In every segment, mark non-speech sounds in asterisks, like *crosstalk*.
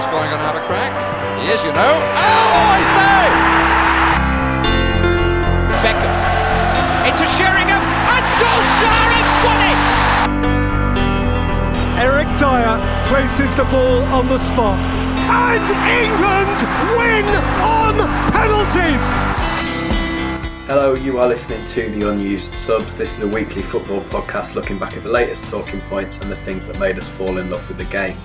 Gascoigne going to have a crack? He is, you know. Oh, I say! Beckham into Sheringham and Solskjaer has won it! Eric Dier places the ball on the spot. And England win on penalties! Hello, you are listening to the Unused Subs. This is a weekly football podcast looking back at the latest talking points and the things that made us fall in love with the game.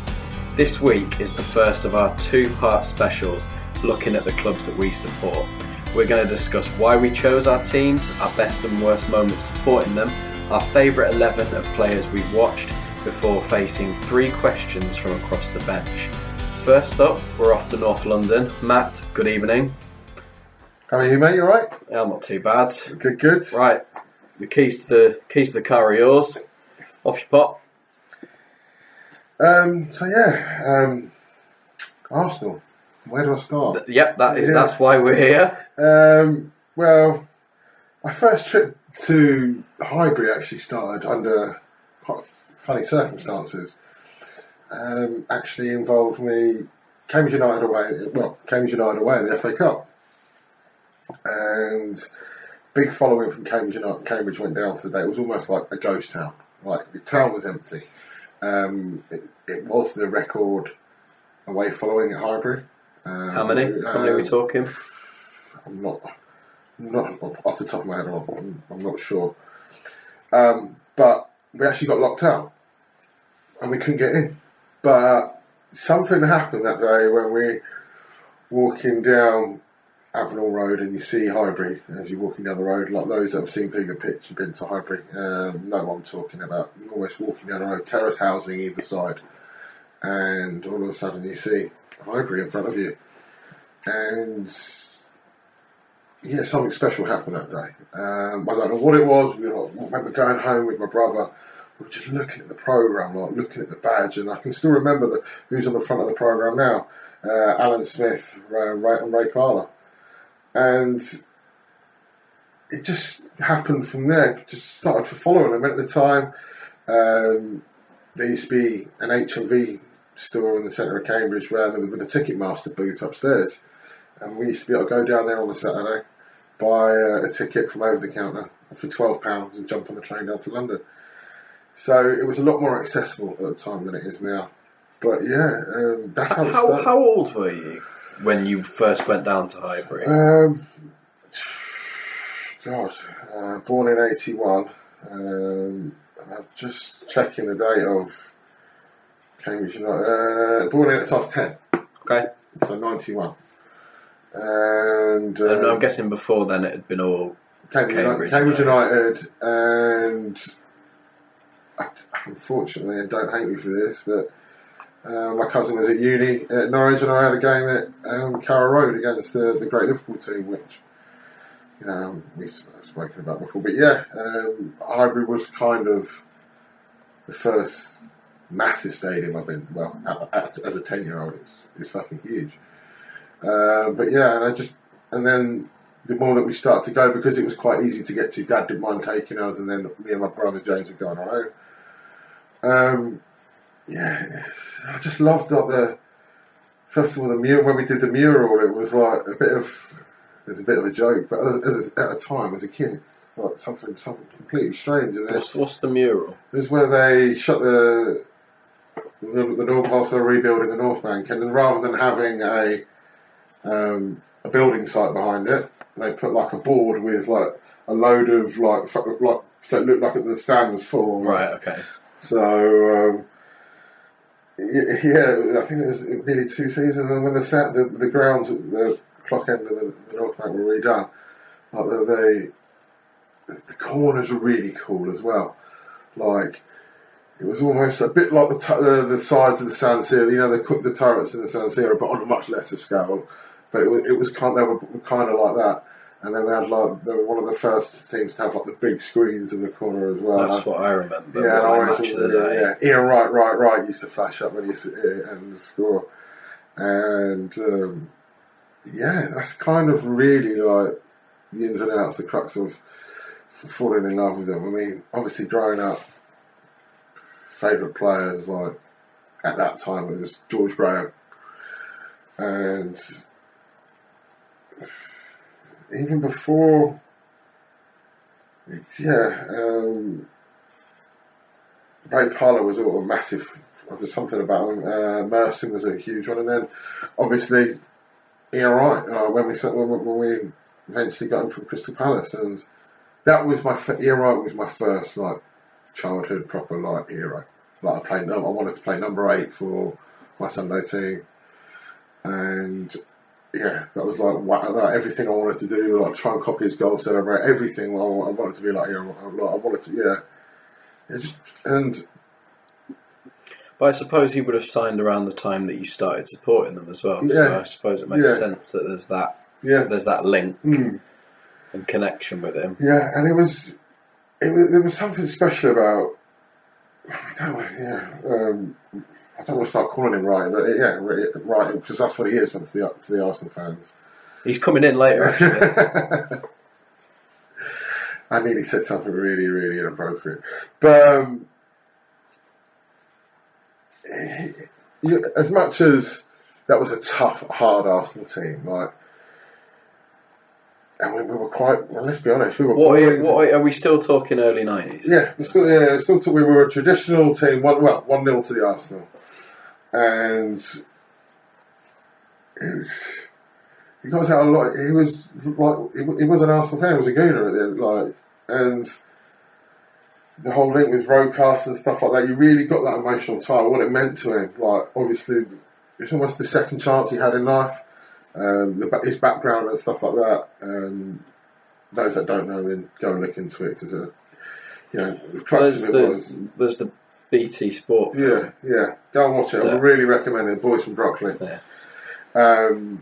This week is the first of our two part specials looking at the clubs that we support. We're going to discuss why we chose our teams, our best and worst moments supporting them, our favourite 11 of players we've watched, before facing three questions from across the bench. First up, we're off to North London. Matt, good evening. How are you, mate? You alright? Yeah, I'm not too bad. Good, good. Right, the keys to the keys to the car are yours. Off you pop. Um, so yeah, um, Arsenal. Where do I start? Yep, that is Yeah. that's why we're here. Um, well, my first trip to Highbury actually started under quite funny circumstances. Um, actually involved me Cambridge United away. Well, Cambridge United away in the FA Cup, and big following from Cambridge United. Cambridge went down for the day. It was almost like a ghost town. Like the town was empty. Um, it, it was the record away following at Highbury. Um, How many? How many are we um, talking? I'm not, not off the top of my head. I'm, I'm not sure. Um, but we actually got locked out, and we couldn't get in. But something happened that day when we walking down Avenell Road, and you see Highbury as you're walking down the road. Like those that have seen Fever Pitch and been to Highbury, um, know what I'm talking about. You're almost walking down the road, terrace housing either side, and all of a sudden you see Highbury in front of you, and yeah, something special happened that day. Um, I don't know what it was. Were, like, when we're going home with my brother, we were just looking at the program, like looking at the badge, and I can still remember the, who's on the front of the program now: uh, Alan Smith, Ray, Ray, and Ray Parlour, and it just happened from there. Just started following them. And at the time, um, there used to be an HMV store in the centre of Cambridge where there was with a Ticketmaster booth upstairs. And we used to be able to go down there on a Saturday, buy uh, a ticket from over the counter for twelve pounds and jump on the train down to London. So it was a lot more accessible at the time than it is now. But yeah, um, that's how it How, started. how old were you when you first went down to Highbury? Um, God, uh, born in '81. Um, I'm just checking the date of Cambridge United. Uh, born in I was ten, okay, so '91. And, uh, and I'm guessing before then it had been all Cambridge, Cambridge Cambridge, United. United, and I- unfortunately, and don't hate me for this, but uh, my cousin was at uni at Norwich, and I had a game at um, Carrow Road against the, the Great Liverpool team, which you know we've spoken about before. But yeah, um, Highbury was kind of the first massive stadium I've been. Well, as a ten-year-old, it's, it's fucking huge. Uh, but yeah, and I just and then the more that we start to go because it was quite easy to get to. Dad didn't mind taking us, and then me and my brother James would go on our own. Um, yeah, I just loved like the first of all the mural when we did the mural. It was like a bit of it was a bit of a joke, but as, as, at a time as a kid, it's like something something completely strange. And What's, what's the mural? it was where they shut the the, the North whilst they were rebuilding the North Bank, and then rather than having a um, a building site behind it, they put like a board with like a load of like like so it looked like the stand was full. Right, okay. So um, yeah, I think it was nearly two seasons, and when the set, the, the grounds, the clock end of the, the North Bank were redone, like they, the corners were really cool as well. Like it was almost a bit like the tu- the, the sides of the San Siro, you know, they cooked the turrets in the San Siro, but on a much lesser scale. But it was, it was kind, they were kind of like that. And then they had like they were one of the first teams to have like the big screens in the corner as well. That's what I remember. Yeah, I match the yeah, Ian Wright, right, right used to flash up when he used to uh, and score, and um, yeah, that's kind of really like the ins and outs, the crux of falling in love with them. I mean, obviously, growing up, favourite players like at that time it was George Graham, and even before, yeah, um, Ray Parlour was a massive. There's something about him. Uh, was a huge one, and then obviously ERI uh, when we when, we eventually got him from Crystal Palace, and that was my ERI was my first like childhood proper like hero. Like I played, I wanted to play number eight for my Sunday team, and yeah, that was like, wow, like everything I wanted to do, like try and copy his goal, celebrate everything. I, I wanted to be like, yeah, I, I wanted to, yeah. It's, and But I suppose he would have signed around the time that you started supporting them as well. So Yeah. I suppose it makes Yeah. sense that there's that yeah, there's that link Mm. and connection with him. yeah, and it was, it was, there was something special about. I don't know, yeah. Um, I don't want to start calling him right, but yeah, right, because that's what he is. When it's the to the Arsenal fans. He's coming in later, actually. *laughs* I nearly said something really, really inappropriate. But um, you, as much as that was a tough, hard Arsenal team, like, and we, we were quite. Well, let's be honest, we were. what, are, what are, are we still talking early nineties? Yeah, we still, yeah, still. We were a traditional team. One, well, one 0 to the Arsenal, and it was, he got us out a lot. He was like, he, he was an Arsenal fan. He was a gooner at the end, like, and the whole link with Rocastle and stuff like that. You really got that emotional tie. What it meant to him. Like, obviously, it's almost the second chance he had in life. Um, the, his background and stuff like that. Um, those that don't know, then go and look into it because, uh, you know, the crux There's of it the was. there's the BT Sport. Yeah, yeah. Go and watch it. I really recommend it. Boys from Brooklyn. Yeah. Um,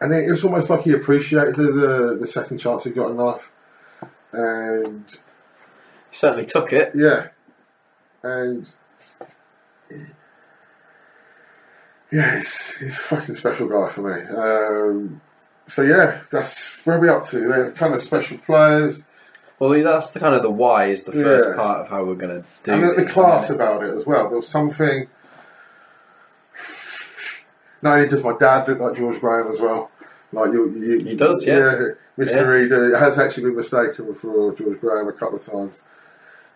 and it was almost like he appreciated the, the, the second chance he got in life. And He certainly took it. yeah, and yeah, he's, he's a fucking special guy for me. Um, so yeah, that's where we up to. They're kind of special players, Well, that's the kind of the why is the first Yeah. part of how we're going to do it. and the, the class it? about it as well. There was something. Not only does my dad look like George Graham as well, like you, you He does, yeah. Mr. Yeah. Reed uh, has actually been mistaken for George Graham a couple of times.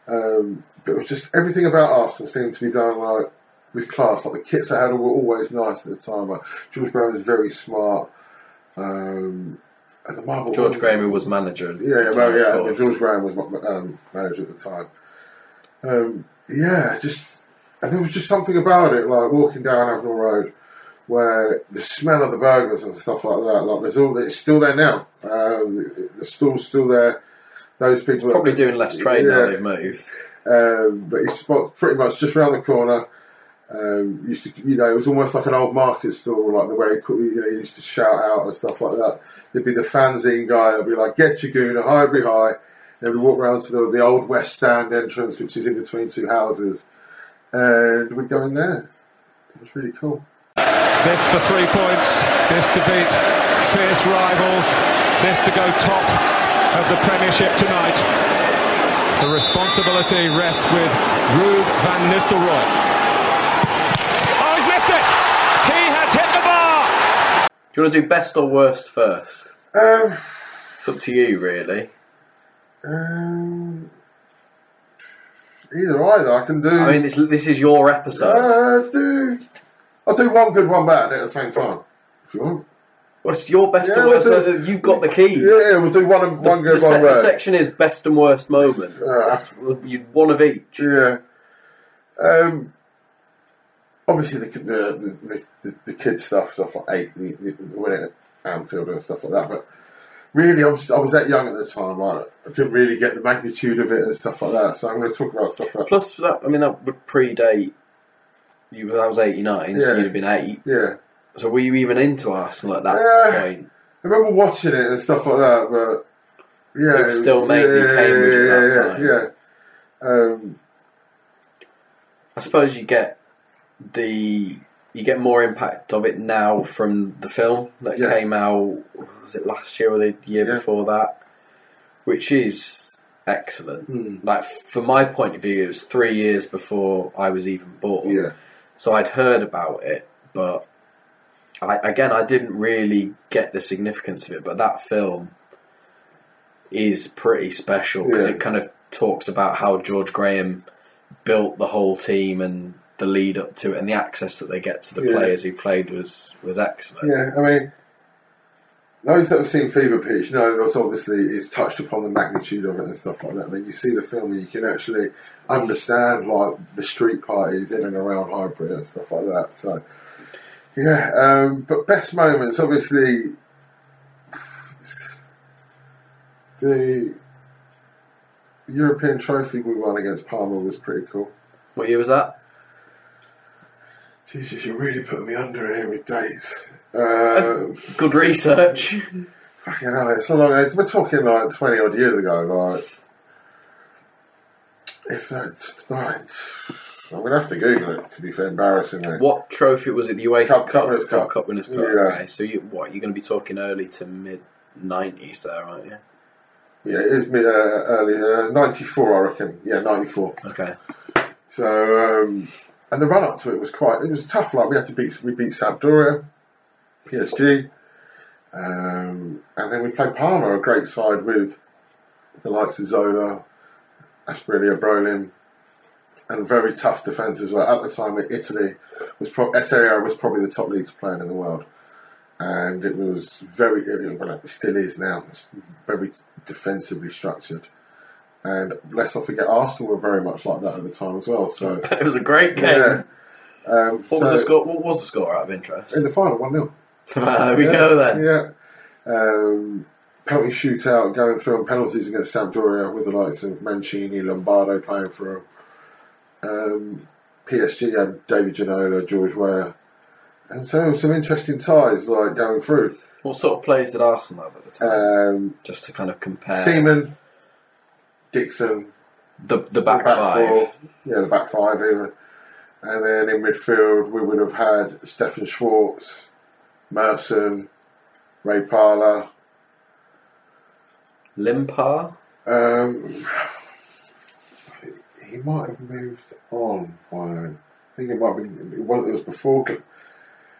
Um, but it was just everything about Arsenal seemed to be done like with class. Like the kits I had were always nice at the time. Like George Graham was very smart. Um, and the marble George Graham, who was manager. yeah, yeah, time, well, yeah. George Graham was um, manager at the time. Um, yeah, just and there was just something about it, like walking down Avenell Road, where the smell of the burgers and stuff like that. Like there's all it's still there now. Um, the stall's still there. Those people are Probably doing less trade now Yeah. they've moved. Um, but it's spot pretty much just around the corner. Um, used to, you know, it was almost like an old market stall, like the way he, you know, he used to shout out and stuff like that. There'd be the fanzine guy that'd be like, "Get your Highbury High." Then we walk round to the, the old West Stand entrance, which is in between two houses, and we'd go in there. It was really cool. This for three points. This to beat fierce rivals. This to go top of the Premiership tonight. The responsibility rests with Ruud van Nistelrooy. Oh, he's missed it! He has hit the bar! Do you want to do best or worst first? Um, It's up to you, really. um, either either I can do. I mean, this this is your episode. uh, do I'll do one good, one bad at the same time. If you want. What's your best Yeah, and worst? we'll do- You've got the keys. Yeah, yeah, we'll do one, The, one the good, se- one the bad. section is best and worst moment. Yeah. That's you one of each. Yeah. Um, obviously, the, the, the, the, the kid stuff, stuff like eight, the, the, the winning at Anfield and stuff like that. But really, I was, I was that young at the time. Like, I didn't really get the magnitude of it and stuff like that. So I'm going to talk about stuff like Plus, that, I mean, that would predate. You, that was eighty nine, so you'd have been eight. Yeah. So were you even into Arsenal at that Yeah. point? I remember watching it and stuff like that, but yeah, It still mainly Cambridge at that yeah, time. Yeah, yeah. Um, I suppose you get the you get more impact of it now from the film that Yeah. came out. Was it last year or the year Yeah. before that? Which is excellent. Hmm. Like from my point of view, it was three years before I was even born. yeah, So I'd heard about it, but I, again, I didn't really get the significance of it, but that film is pretty special because Yeah. it kind of talks about how George Graham built the whole team and the lead up to it, and the access that they get to the Yeah. players who played was was excellent. Yeah, I mean, those that have seen Fever Pitch know that obviously it's touched upon the magnitude of it and stuff like that. I mean, you see the film and you can actually understand like the street parties in and around Highbury and stuff like that. So, yeah, um, but best moments, obviously, the European trophy we won against Parma was pretty cool. What year was that? Jesus, you're really putting me under here with dates. Uh, Good research. Fucking hell, it's so long. It's, we're talking like 20 odd years ago, like. If that's right. I'm going to have to Google it, to be fair, embarrassingly. what trophy was it? The UEFA Cup- Cup Winners' Cup. Cup Winners' Cup. Yeah. Okay, so you what? You're going to be talking early to mid nineties there, aren't you? Yeah, it is mid, uh, early, uh, 94, I reckon. Yeah, 94. Okay. So, um, and the run up to it was quite, it was tough. Like, we had to beat, we beat Sampdoria, PSG, um, and then we played Parma, a great side with the likes of Zola, Asprilla, Brolin, and very tough defence as well. At the time, Italy was pro- was probably the top league to play in the world, and it was very, well, it still is now. It's very defensively structured. And let's not forget, Arsenal were very much like that at the time as well. So, *laughs* it was a great game. yeah. Um, What was the score? What was the score out of interest? In the final, 1 0. *laughs* there we go then. Yeah. Um, penalty shootout going through on penalties against Sampdoria with the likes of Mancini, Lombardo playing for them. Um, PSG had David Ginola, George Weah, And so some interesting ties like going through. What sort of players did Arsenal have at the time? Um, Just to kind of compare Seaman, Dixon, the the back, the five. four, yeah, the back five even. And then in midfield, we would have had Stefan Schwartz, Merson, Ray Parlour. Limpar. Um, he might have moved on. By, I think it might be. It was, it was before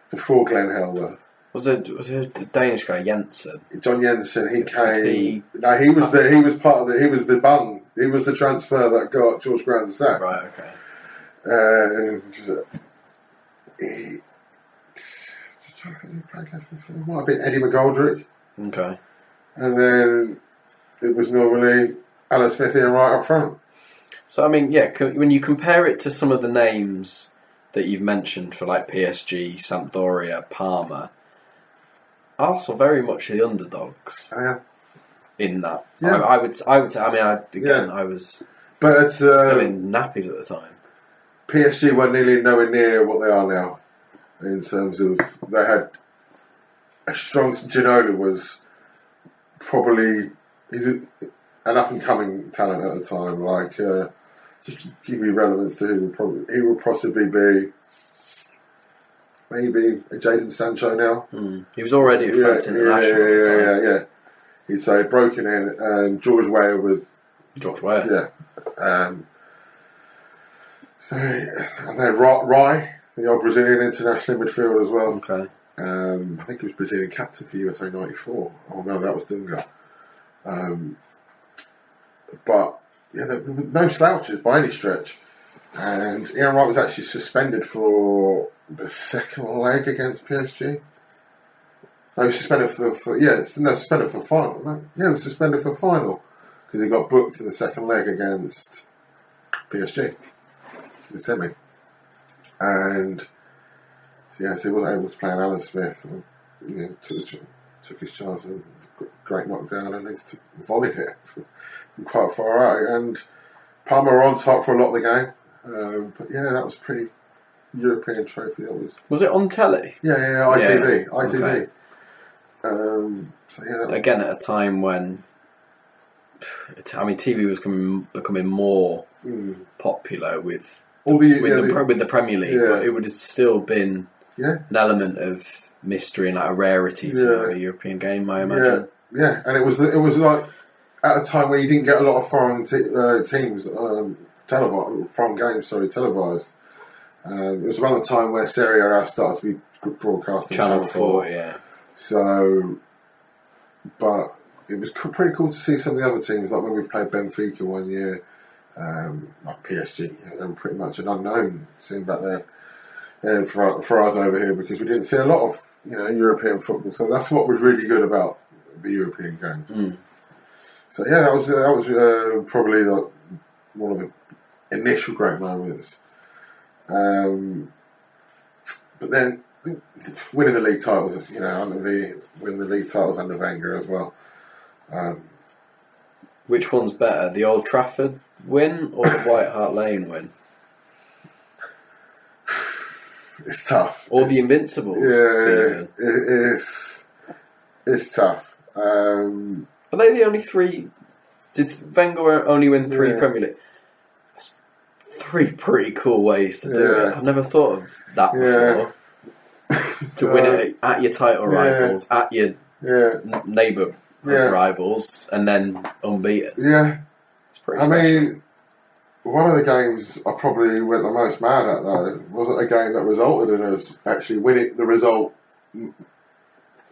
before Glenn Helder. Was it was it a Danish guy Jensen? John Jensen. He came. He- no, he was the. He was part of the. He was the bung. He was the transfer that got George Grant the sack. Right. Okay. And uh, he. It might have been Eddie McGoldrick, Okay. and then it was normally Alan Smith here right up front. So I mean, yeah, when you compare it to some of the names that you've mentioned for like PSG, Sampdoria, Parma, Arsenal very much the underdogs Uh, in that. Yeah. I, I would, I would say. I mean, I, again, Yeah. I was but it's still uh, in nappies at the time. PSG were nearly nowhere near what they are now in terms of they had a strong. Ginola was probably he's an up and coming talent at the time. Like uh, just to give you relevance to who would probably he would possibly be maybe a Jadon Sancho now. He was already at French yeah, international yeah, the yeah, time. yeah, yeah. He'd say broken in, and George Weah was George Weah. yeah. Um, so, and then Rai, the old Brazilian international midfield as well. Okay. Um, I think he was Brazilian captain for USA '94. Oh no, that was Dunga. Um, but yeah, there, there no slouches by any stretch. And Ian Wright was actually suspended for the second leg against PSG. No, he suspended for the for, yeah, no, suspended for the final. Right? Yeah, he was suspended for the final because he got booked in the second leg against PSG, the semi. And so, yeah, so he wasn't able to play an Alan Smith. And, you know, took, took his chance and great knockdown and he's volleyed it from quite far out. And Parma on top for a lot of the game. Um, but yeah, that was pretty European trophy. That was Was it on telly? yeah, yeah, yeah ITV, Yeah, ITV. okay. Um, so yeah, Again, at a time when, I mean, TV was becoming, becoming more popular with all the, with yeah, the, the- with the Premier League, but it would have still been yeah, an element of mystery and like a rarity to a European game. I imagine. yeah, and it was it was like at a time where you didn't get a lot of foreign te- uh, teams um, televised, foreign games, sorry, televised. Um, it was around the time where Serie A started to be broadcast on Channel Channel, 4. 4, yeah. So, but it was co- pretty cool to see some of the other teams, like when we played Benfica one year, um, like PSG, you know, they were pretty much an unknown scene back then. And for, for us over here, because we didn't see a lot of you know European football, so that's what was really good about the European games. So yeah, that was that was uh, probably one of the initial great moments. Um, but then winning the league titles, you know, under the winning the league titles under Wenger as well. Um, Which one's better, the Old Trafford win or the White Hart Lane win? *sighs* it's tough. Or the Invincibles Yeah, season? it, it's it's tough. Um, Are they the only three? Did Wenger only win three Yeah. Premier League? Three pretty cool ways to do it. I've never thought of that Yeah. before. *laughs* to win it at your title Yeah. rivals, at your yeah, n- neighbour Yeah. rivals, and then unbeaten. yeah. It's pretty I special. mean, one of the games I probably went the most mad at though wasn't a game that resulted in us actually winning. The result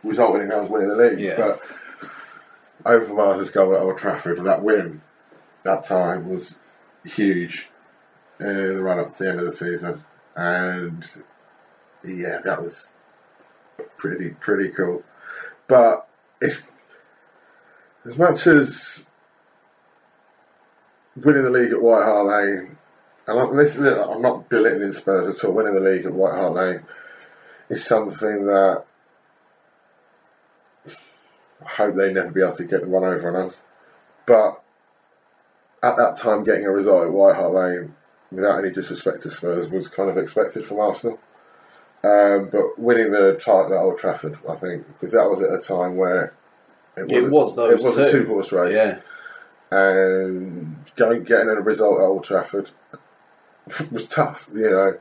resulted in us winning the league, Yeah. but Overmars' goal at Old Trafford, that win that time was huge in the run up to the end of the season, and yeah, that was pretty pretty cool. But it's as much as winning the league at White Hart Lane, and I'm, this is I'm not belittling Spurs at all. Winning the league at White Hart Lane is something that I hope they never be able to get the one over on us. But at that time, getting a result at White Hart Lane, without any disrespect to Spurs, was kind of expected from Arsenal. Um, but winning the title at Old Trafford, I think, because that was at a time where It was those it was a two. two horse race yeah, and going getting a result at Old Trafford *laughs* was tough. You know,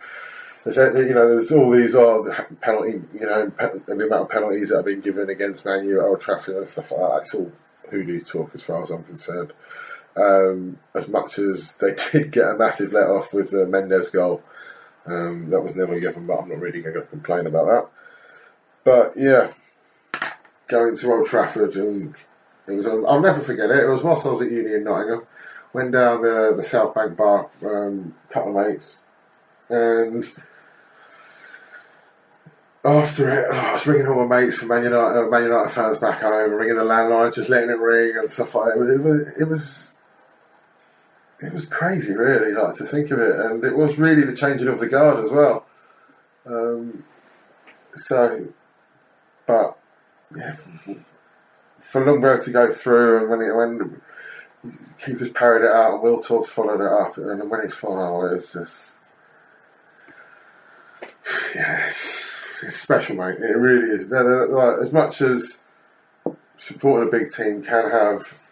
there's you know there's all these the penalty. You know, pe- the amount of penalties that have been given against Man U at Old Trafford and stuff like that. It's all hoodoo talk as far as I'm concerned. Um, as much as they *laughs* did get a massive let off with the Mendes goal, um, that was never given. But I'm not really going to complain about that. But yeah, going to Old Trafford and it was. I'll never forget it. It was whilst I was at uni in Nottingham. Went down the the South Bank bar, um, couple of mates, and after it, I was ringing all my mates from Man United, Man United fans back home, ringing the landline, just letting it ring and stuff like that. It was, it was, it was crazy, really, like to think of it, and it was really the changing of the guard as well. Um, so, but yeah, for Ljungberg to go through and when it, when keepers parried it out and Will followed it up and when it's final it was just yeah it's, it's special mate. It really is. They're- they're- like, as much as supporting a big team can have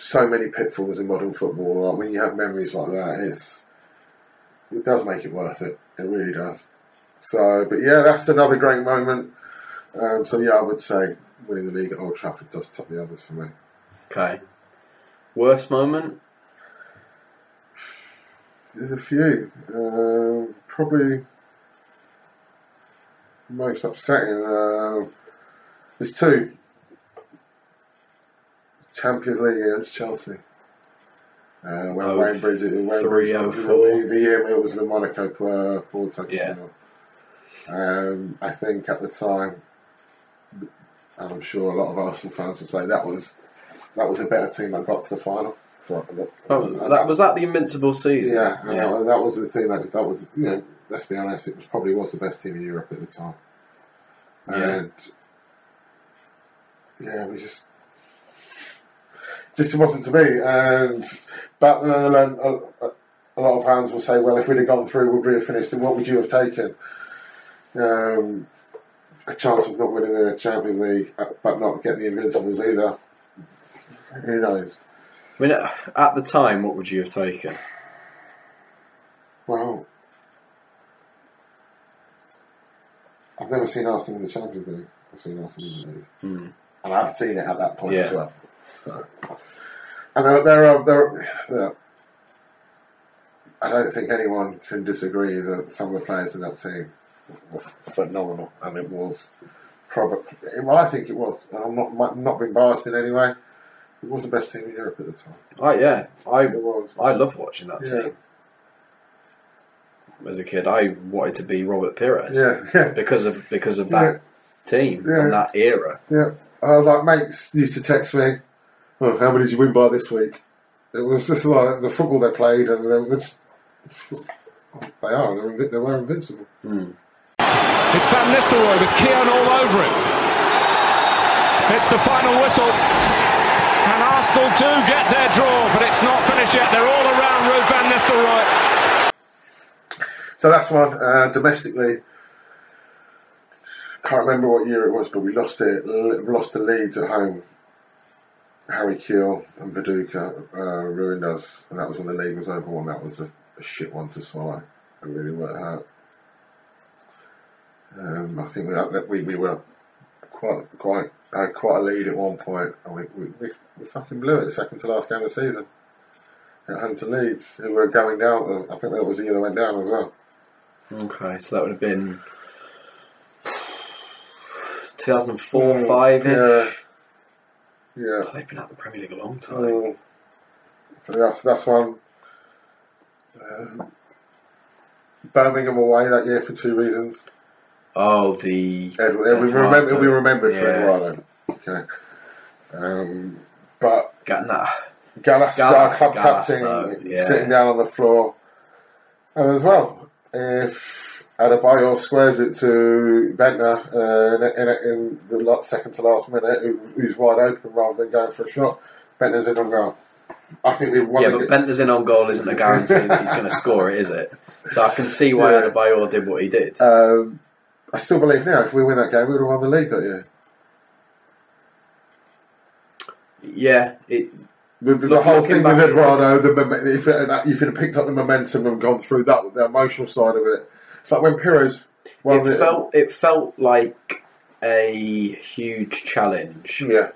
so many pitfalls in modern football like when you have memories like that it's it does make it worth it it really does so but yeah that's another great moment um, so yeah I would say winning the league at Old Trafford does top the others for me okay. Worst moment? There's a few. Um, probably most upsetting. Um there's two. Champions League against Chelsea. Uh, when Oh, Wayne Bridges, Wayne three, Bridges oh, was the, four. the year it was the Monaco uh, Porto Yeah. final. Um, I think at the time, and I'm sure a lot of Arsenal fans will say that was that was a better team that got to the final. For, That was that, was that the Invincible season? yeah, and That, that was the team that, that was, you know, let's be honest, it was probably was the best team in Europe at the time. Yeah. Yeah, we just just wasn't to be. And but then a, a, lot of fans will say, well, if we'd have gone through, would we have finished? And what would you have taken? Um, a chance of not winning the Champions League, uh, but not getting the Invincibles either. Who knows? I mean, at the time, what would you have taken? Well, I've never seen Arsenal in the Champions League. I've seen Arsenal in the league, Hmm. and I've seen it at that point as well. So, and there, there are there, are- I don't think anyone can disagree that some of the players in that team were phenomenal, and it was probably. Well, I think it was, and I'm not not being biased in any way. It was the best team in Europe at the time. I, yeah, I It was. I love watching that Yeah. team. As a kid, I wanted to be Robert Pires. Yeah, *laughs* yeah, because of because of that team Yeah. and that era. yeah. I like, mates used to text me, oh, "How many did you win by this week?" It was just like the football they played, and they are. They were, invi- they were invincible. It's Van Nistelrooy with Keown all over it. It's the final whistle. And Arsenal do get their draw, but it's not finished yet. They're all around Ruud Van Nistelrooy. So that's one. Uh, domestically, can't remember what year it was, but we lost it. Lost to Leeds at home. Harry Kewell and Viduka uh, ruined us, and that was when the league was over. One that was a, a shit one to swallow. It really worked out. Um, I think we, that we we were quite quite had quite a lead at one point, and we we, we, we fucking blew it. the Second to last game of the season at home to Leeds, who were going down. I think that was the year they went down as well. Okay, so that would have been 2004, Mm, five Yeah. Ish. Yeah. They've been out the Premier League a long time. Mm. So that's that's one. Um, Birmingham away that year for two reasons. Oh, the Ed, Ed, we remember we remembered for Eduardo. Okay. Um, but Ga- nah. Gallas, Gallas- club captain, yeah. sitting down on the floor, and as well, if Adebayor squares it to Bendtner uh, in, in, in the second to last minute, who, who's wide open rather than going for a shot, Bendtner's in on goal. I think we won. Yeah, but Bendtner's in on goal isn't a guarantee that he's going to score it, is it? So I can see why Yeah. Adebayor did what he did. Um, I still believe now if we win that game, we would have won the league that year. yeah, it, The, the, the whole thing with Eduardo, the if that, if it had picked up the momentum and gone through that, the emotional side of it, it's like when Pires Well, it the, felt it felt like a huge challenge yeah,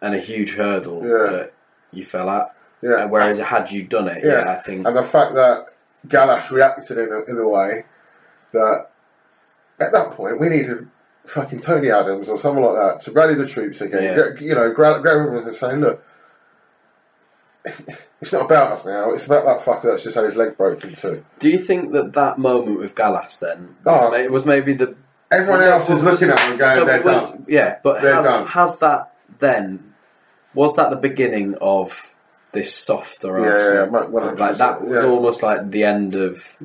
and a huge hurdle Yeah. that you fell at. yeah. Whereas had you done it, yeah, I think and the fact that Gallas reacted in a, in a way that at that point we needed fucking Tony Adams or someone like that to rally the troops again. Yeah. Get- you know, grab, grab everyone and say, look. *laughs* It's not about us now. It's about that fucker that's just had his leg broken too. Do you think that that moment with Gallas then Oh. was, ah. ma- was maybe the Everyone else is was- looking at him going, no, "They're was- done." Yeah, but They're has, done. has that then was that the beginning of this softer Yeah, Arsenal? yeah, like that was yeah. almost like the end of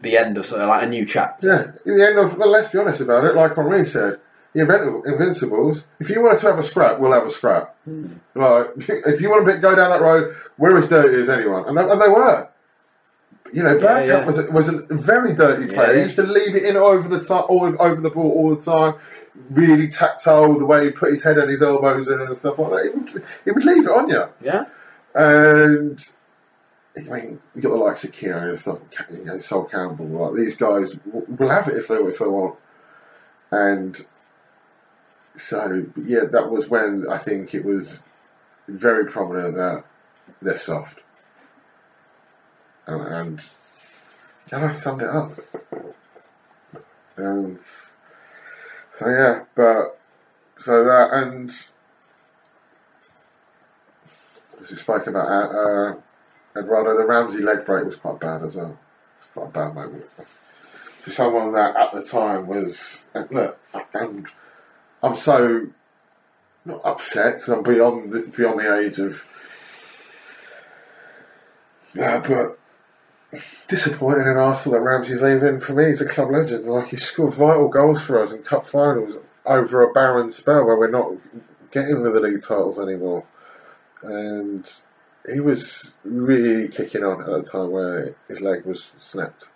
the end of sort of like a new chapter. Yeah, the end of, well, let's be honest about it, like Henri said, the Invincibles, if you wanted to have a scrap, we'll have a scrap. Hmm. Like, *laughs* if you want to go down that road, we're as dirty as anyone. And they, and they were. You know, Bergkamp yeah. was, a, was a very dirty player. He used to leave it in over the time, over, over the ball all the time. Really tactile, with the way he put his head and his elbows in and stuff like that. He would, he would leave it on you. Yeah, And I mean, you got the likes of Keown and stuff, you know, Sol Campbell. Like these guys will have it if they if they want. And so, yeah, that was when I think it was very prominent that they're soft. And, and can I summed it up? Um, so yeah, but so that and as we spoke about uh, Eduardo, the Ramsey leg break was quite bad as well. It's quite a bad moment for someone that at the time was and look, and I'm so not upset because I'm beyond the, beyond the age of, yeah, but disappointed in Arsenal that Ramsey's leaving. For me, he's a club legend. Like he scored vital goals for us in cup finals over a barren spell where we're not getting the league titles anymore and he was really kicking on at the time where his leg was snapped.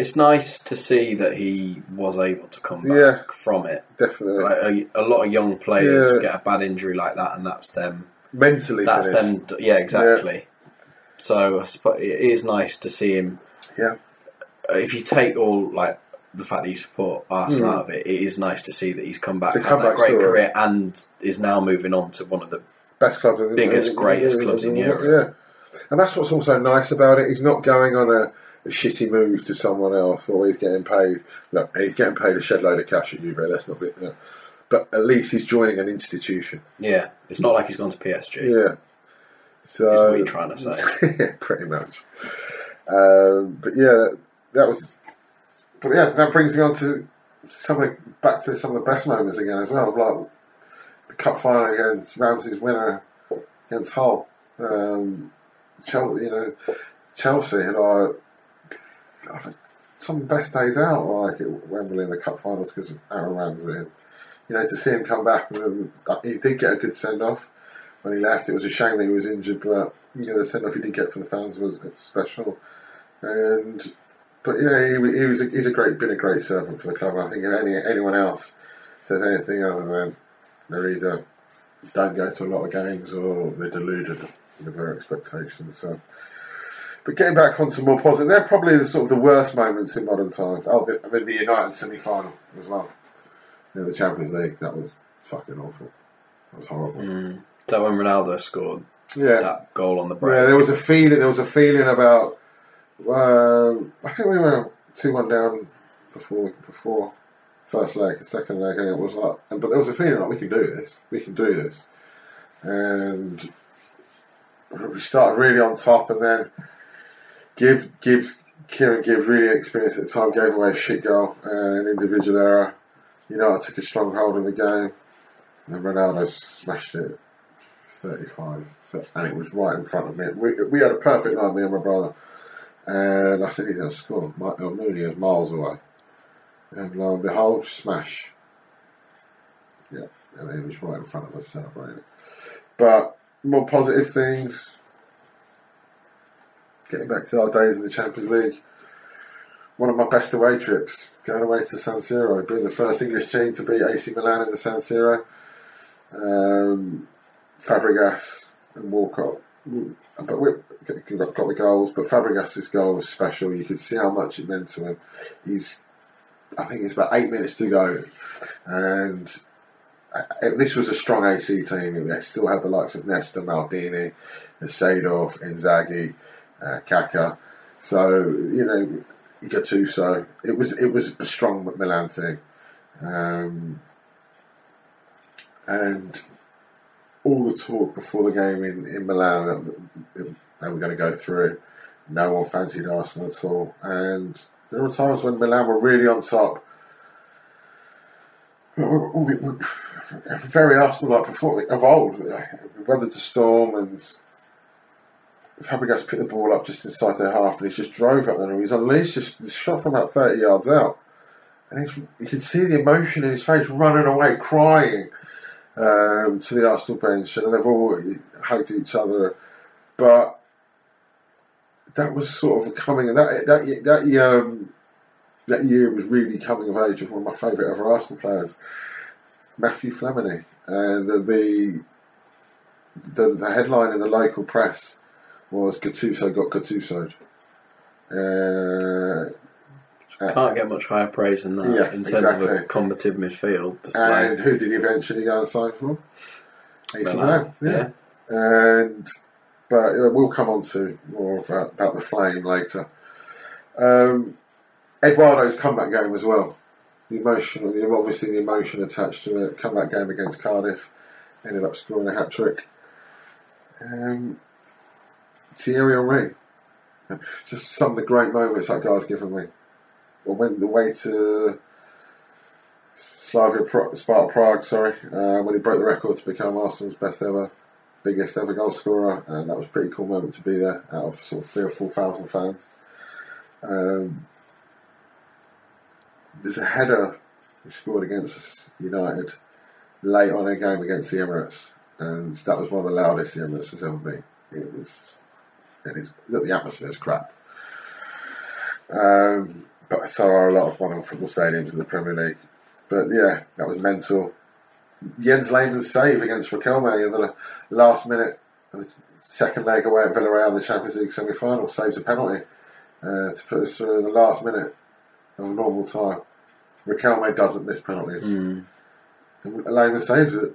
It's nice to see that he was able to come back Yeah. from it. Definitely Like a, a lot of young players Yeah. get a bad injury like that, and that's them. mentally That's finished. them. Yeah, exactly. So I suppose it is nice to see him. Yeah, uh, If you take all like the fact that you support Arsenal hmm. out of it, it is nice to see that he's come back, had that comeback great story. career, and is now moving on to one of the best clubs, in Biggest, greatest clubs in in- Europe. Yeah, and that's what's also nice about it. He's not going on a, a shitty move to someone else, or he's getting paid. Look, and he's getting paid a shed load of cash at Juve. Let's not be. Know. But at least he's joining an institution. Yeah, it's not like he's gone to PSG. Yeah. So Is what you're trying to say. *laughs* yeah, pretty much. Um, but yeah, that was. But yeah, that brings me on to something back to some of the best moments again as well. Like the cup final against Ramsey's winner against Hull. Um, Chelsea, you know, Chelsea and I. think Some of the best days out, like at Wembley in the cup finals because of Aaron Ramsey. And, you know, to see him come back, with, he did get a good send off when he left. It was a shame that he was injured, but you know, the send off he did get for the fans was special. And but yeah, he, he was a, he's a great been a great servant for the club. And I think if any anyone else says anything other than they're either don't go to a lot of games or they're deluded with their expectations. So. But getting back on some more positive, they're probably the sort of the worst moments in modern times. Oh, the, I mean the United semi-final as well. Know, the Champions League that was fucking awful. That was horrible. Mm. That when Ronaldo scored Yeah, that goal on the break? yeah. There was a feeling. There was a feeling about. I think we were two one down before before first leg, second leg, and it was like. But there was a feeling like we can do this. We can do this, and we started really on top, and then Gibbs, Gibbs, Kieran Gibbs, really experienced at the time, gave away a shit goal, uh, an individual error. United took a strong hold of the game, and Ronaldo smashed it 35, and it was right in front of me. We, we had a perfect night, me and my brother, and I said he's going to score. Michael Mooney was miles away, and lo and behold, smash. Yeah, and he was right in front of us celebrating. But more positive things. Getting back to our days in the Champions League, one of my best away trips, going away to San Siro, being the first English team to beat AC Milan in the San Siro. Um, Fabregas and Walcott, but we got, got the goals. But Fabregas's goal was special. You could see how much it meant to him. He's, I think it's about eight minutes to go, and uh, this was a strong AC team. They still had the likes of Nesta, Maldini, Seedorf, Inzaghi, uh, Kaka. So you know, Gattuso. It was it was a strong Milan team, um, and all the talk before the game in, in Milan that they were going to go through. No one fancied Arsenal at all, and there were times when Milan were really on top. Very Arsenal-like performing of old. We weathered the storm and Fabregas picked the ball up just inside their half and he just drove at them. He was unleashed, just shot from about 30 yards out. And you could see the emotion in his face, running away, crying um, to the Arsenal bench. And they've all hugged each other. But that was sort of coming, that, that, that, um, that year was really coming of age of one of my favourite ever Arsenal players, Mathieu Flamini. And the, the, the headline in the local press was Gattuso got Gattuso'd. Uh, Can't get much higher praise than that Yeah, in terms of a combative midfield display. and who did he eventually go and sign for? AC Milan, Milan, yeah. And but uh, we'll come on to more about, about the flame later. Um, Eduardo's comeback game as well. The emotional, the, obviously the emotion attached to it. Comeback game against Cardiff, ended up scoring a hat trick. Um, Thierry Henry, *laughs* just some of the great moments that guy's given me. Well, went the way to Slavia Sparta Prague, sorry, uh, when he broke the record to become Arsenal's best ever, biggest ever goal scorer, and that was a pretty cool moment to be there out of sort of three or four thousand fans. Um, there's a header he scored against United late on a game against the Emirates, and that was one of the loudest the Emirates has ever been. It was, it is, look, the atmosphere is crap. Um, but so are a lot of modern football stadiums in the Premier League. But yeah, that was mental. Jens Lehmann's save against Riquelme in the last minute of the second leg away at Villarreal in the Champions League semi final saves a penalty uh, to put us through in the last minute of normal time. Riquelme doesn't miss penalties. And Lehmann saves it.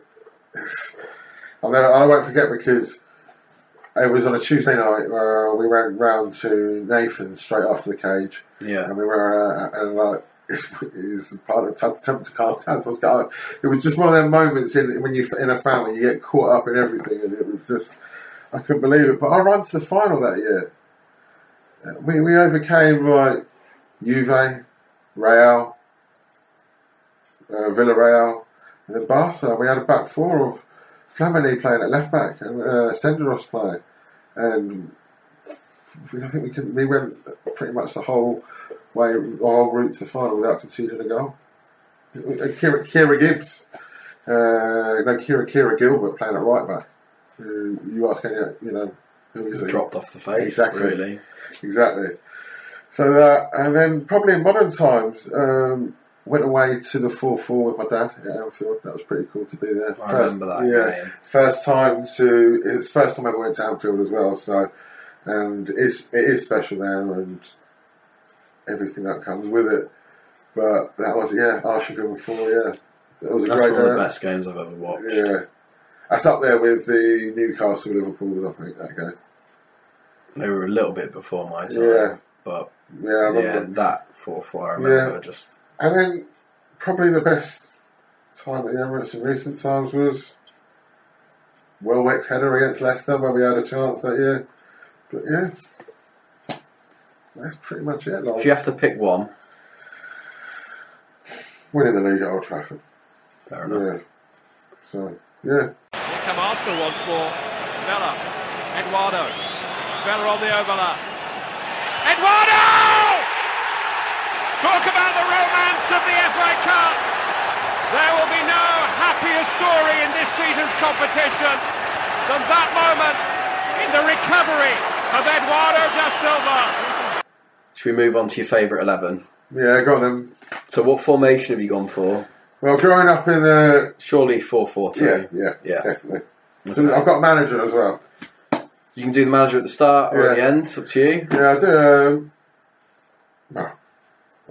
*laughs* I'll never, I won't forget because it was on a Tuesday night. Uh, we went round to Nathan's straight after the cage, Yeah. and we were uh, and like. *laughs* It's, it's part of Tad's attempt to calm down. So I was going, it was just one of them moments in when you in a family you get caught up in everything, and it was just I couldn't believe it. But I ran to the final that year. We we overcame like Juve, Real, uh, Villarreal, and then Barca. We had a back four of Flamini playing at left back and uh, Senderos playing, and I think we could, we went pretty much the whole way, whole route to the final without conceding a goal. And Kira, Kira Gibbs, uh, no Kira Kerrea Gilbert playing at right back. Uh, you ask any, you know, who is he? Dropped off the face, Exactly. really. Exactly. So that, and then probably in modern times, um, went away to the 4 4 with my dad at Anfield. That was pretty cool to be there. I remember that Yeah, game. first time to, it's first time I ever went to Anfield as well. So, and it's, it is special there and everything that comes with it. But that was, yeah, Arsenal 4, yeah. That was a That's great one of the best games I've ever watched. Yeah. That's up there with the Newcastle Liverpool, I think, that game. They were a little bit before my time. Yeah. But Yeah, I yeah, that 4 4, I remember Yeah. just. And then probably the best time at the Emirates in recent times was Welbeck's header against Leicester when we had a chance that year. But yeah, that's pretty much it. Like, If you have to pick one, winning the league at Old Trafford. fair enough. Yeah. So yeah, Here come Arsenal once more. Vela. Eduardo. Vela on the overlap. Eduardo! Talk about the romance of the FA Cup. There will be no happier story in this season's competition than that moment in the recovery of Eduardo da Silva. Should we move on to your favourite 11? yeah, I got them. So, what formation have you gone for? Well, growing up in the Surely 4 4 2. yeah, yeah, Yeah. definitely. I've got manager as well. You can do the manager at the start or at the end, it's up to you. Yeah, I do. Um, well,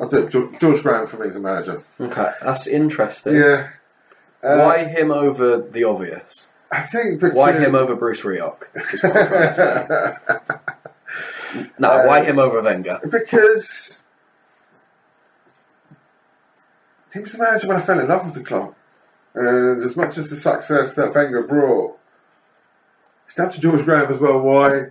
I do. George, Graham for me is a manager. Okay, that's interesting. Yeah. Uh, Why him over the obvious? I think because Why him over Bruce Rioch? Is what I'm trying to say. *laughs* no, why him over Wenger? Because he was the manager when I fell in love with the club. And as much as the success that Wenger brought, it's down to George Graham as well why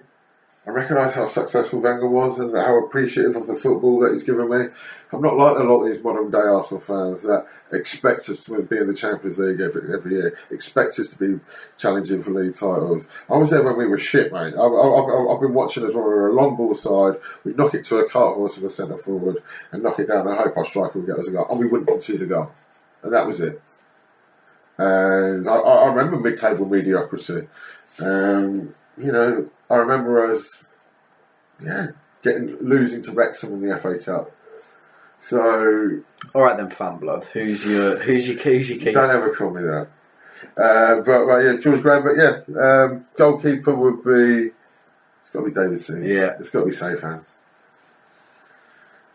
I recognise how successful Wenger was and how appreciative of the football that he's given me. I'm not like a lot of these modern day Arsenal fans that expect us to be in the Champions League every, every year, expect us to be challenging for league titles. I was there when we were shit, mate. I, I've been watching us when we were a long ball side. We'd knock it to a cart horse in the centre forward and knock it down and hope our striker would get us a goal. And we wouldn't concede a goal. And that was it. And I, I remember mid-table mediocrity. Um, you know, I remember us, yeah, getting losing to Wrexham in the FA Cup. So All right then, fan blood. Who's your who's your who's your keeper? don't ever call me that. Uh, but well, yeah, George Graham. But yeah, um, goalkeeper would be. It's got to be David Seaman. Yeah. it's got to be safe hands.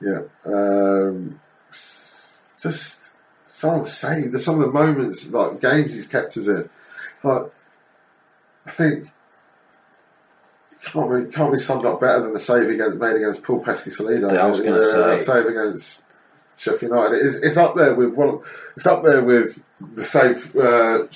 Yeah, um, just some of the save, some of the moments, like games he's kept us in. Like, I think can't be can't be summed up better than the save against made against Paul Peschisolido. Yeah, I was gonna say. save against Sheffield United. It's, it's up there with one. It's up there with the save uh,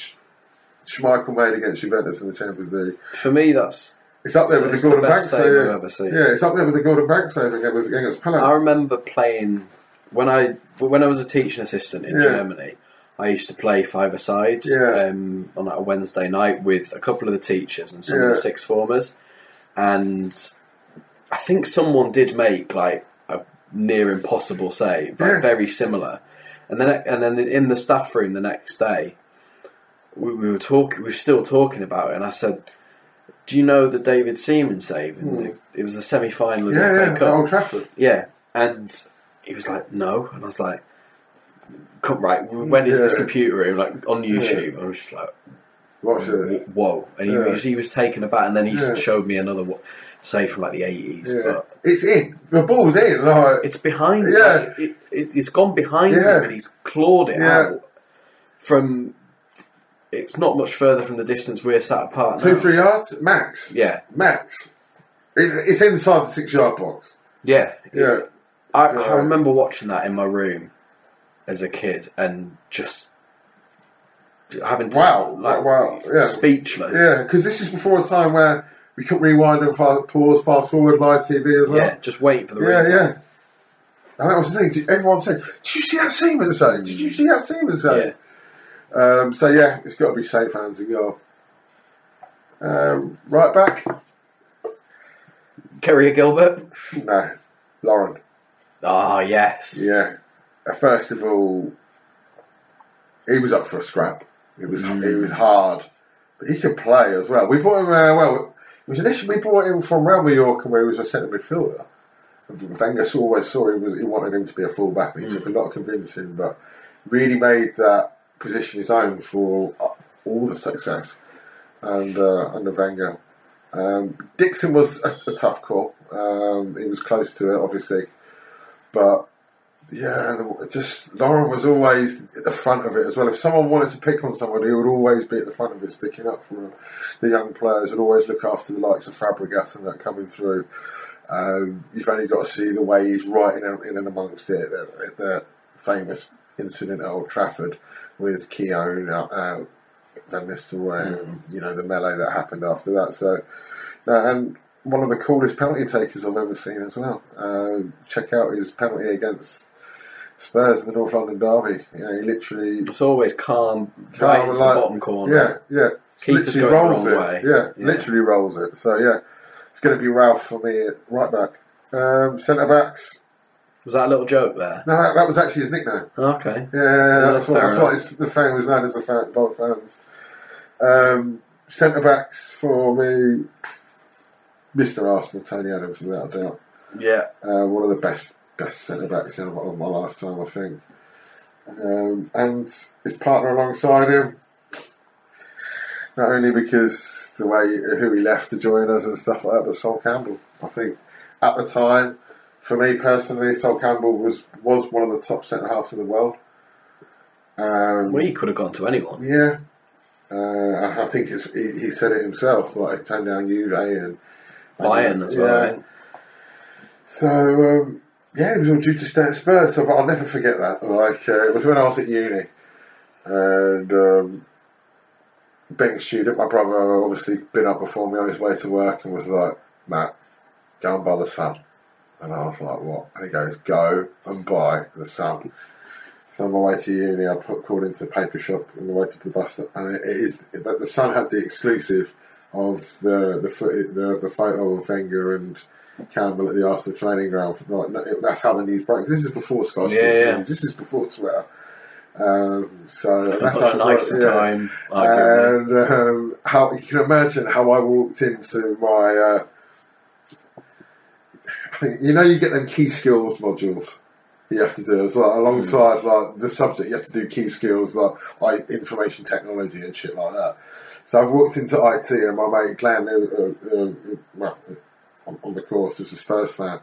Schmeichel made against Juventus in the Champions League. For me, that's. It's up there with the the Gordon Banks best save. I've ever seen. Yeah, it's up there with the Gordon Banks save again against Palace. I remember playing when I when I was a teaching assistant in Yeah. Germany. I used to play five sides Yeah. um, on a Wednesday night with a couple of the teachers and some of the sixth formers, and I think someone did make like a near impossible save, like Yeah. very similar. And then and then in the staff room the next day, we, we were talking. We were still talking about it, and I said, "Do you know the David Seaman save? In the, it was the semi final of Hmm. yeah, the yeah, Cup. Old Trafford. Yeah, and he was like, "No," and I was like, "Come right, when is this computer room like on YouTube?" And I was just like, Watch this. "Whoa!" And he, Yeah. was, he was taken aback, and then he Yeah. showed me another one, say from like the eighties, Yeah. but It's in. The ball's in. Like it's behind. Yeah. it, it, it's gone behind Yeah. him, and he's clawed it out from it's not much further from the distance we're sat apart. Two, now. three yards max. Yeah, Max. It's, it's inside the six yard box. yeah, Yeah. I, Yeah. I remember watching that in my room as a kid and just having to Wow, like wow, yeah. speechless. Yeah, because this is before a time where we couldn't rewind and fa- pause, fast forward live TV as well. Yeah, just waiting for the Yeah, replay. yeah. And that was the thing. Everyone said, "Did you see that Seaman say? Did you see that Seaman say?" Um, so yeah, it's got to be safe hands and goal. Um, right back, Kerrea Gilbert. no, Lauren. Ah, yes. Yeah. Uh, First of all, he was up for a scrap. It was he was hard, but he could play as well. We bought him. Uh, well, it was initially we bought him from Real Mallorca, where he was a centre midfielder. And Wenger always saw he was he wanted him to be a fullback, and he took a lot of convincing, but really made that position his own for uh, all the success and uh, under Wenger. Um, Dixon was a, a tough call. Um, he was close to it, obviously, but yeah, just Lauren was always at the front of it as well. If someone wanted to pick on somebody, he would always be at the front of it, sticking up for them. The young players would always look after the likes of Fabregas and that coming through. Um, you've only got to see the way he's right in, in and amongst it. The, the famous incident at Old Trafford with Keown, uh, uh, Van Nistelrooy, and, you know the melee that happened after that. So, uh, and one of the coolest penalty takers I've ever seen as well. Uh, check out his penalty against Spurs in the North London derby. You know, he literally It's always calm, Calm right into like- the bottom corner. yeah, yeah. Keeper's literally rolls it. way. Yeah, Yeah. literally rolls it. So yeah, it's going to be Ralph for me at right back. Um, Centre backs. Was that a little joke there? No, that, that was actually his nickname. Okay. Yeah, that's what that's what his, the fan was known as the fan by the fans. Um, Centre backs for me, Mr. Arsenal, Tony Adams, without a doubt. Yeah. Uh, one of the best best centre backs in of my lifetime, I think. Um, and his partner alongside him, not only because the way who he left to join us and stuff like that, but Sol Campbell. I think at the time, for me personally, Sol Campbell was was one of the top centre halves in the world. Um, Well, he could have gone to anyone. yeah. Uh, I think it's, he, he said it himself, like he turned down Juve and Bayern as well, Yeah. I. So um, yeah, it was all due to Spurs. So, but I'll never forget that. Like uh, it was when I was at uni, and um, being a student, my brother obviously been up before me on his way to work, and was like, "Matt, go and buy the Sun." And I was like, "What?" And he goes, "Go and buy the Sun." So on my way to uni, I put, called into the paper shop on the way to the bus and it, it is that the Sun had the exclusive of the the the, the photo of Wenger and Campbell at the Arsenal training ground. Like, that's how the news broke. This is before Sky Sports Yeah, yeah. This is before Twitter. Um, so that's how it nicer yeah. time. And um, how you can imagine how I walked into my. Uh, I think you know you get them key skills modules you have to do as well alongside like the subject. You have to do key skills like like information technology and shit like that. So I've walked into IT and my mate Glenn, who, uh, uh, well, on, on the course, was a Spurs fan.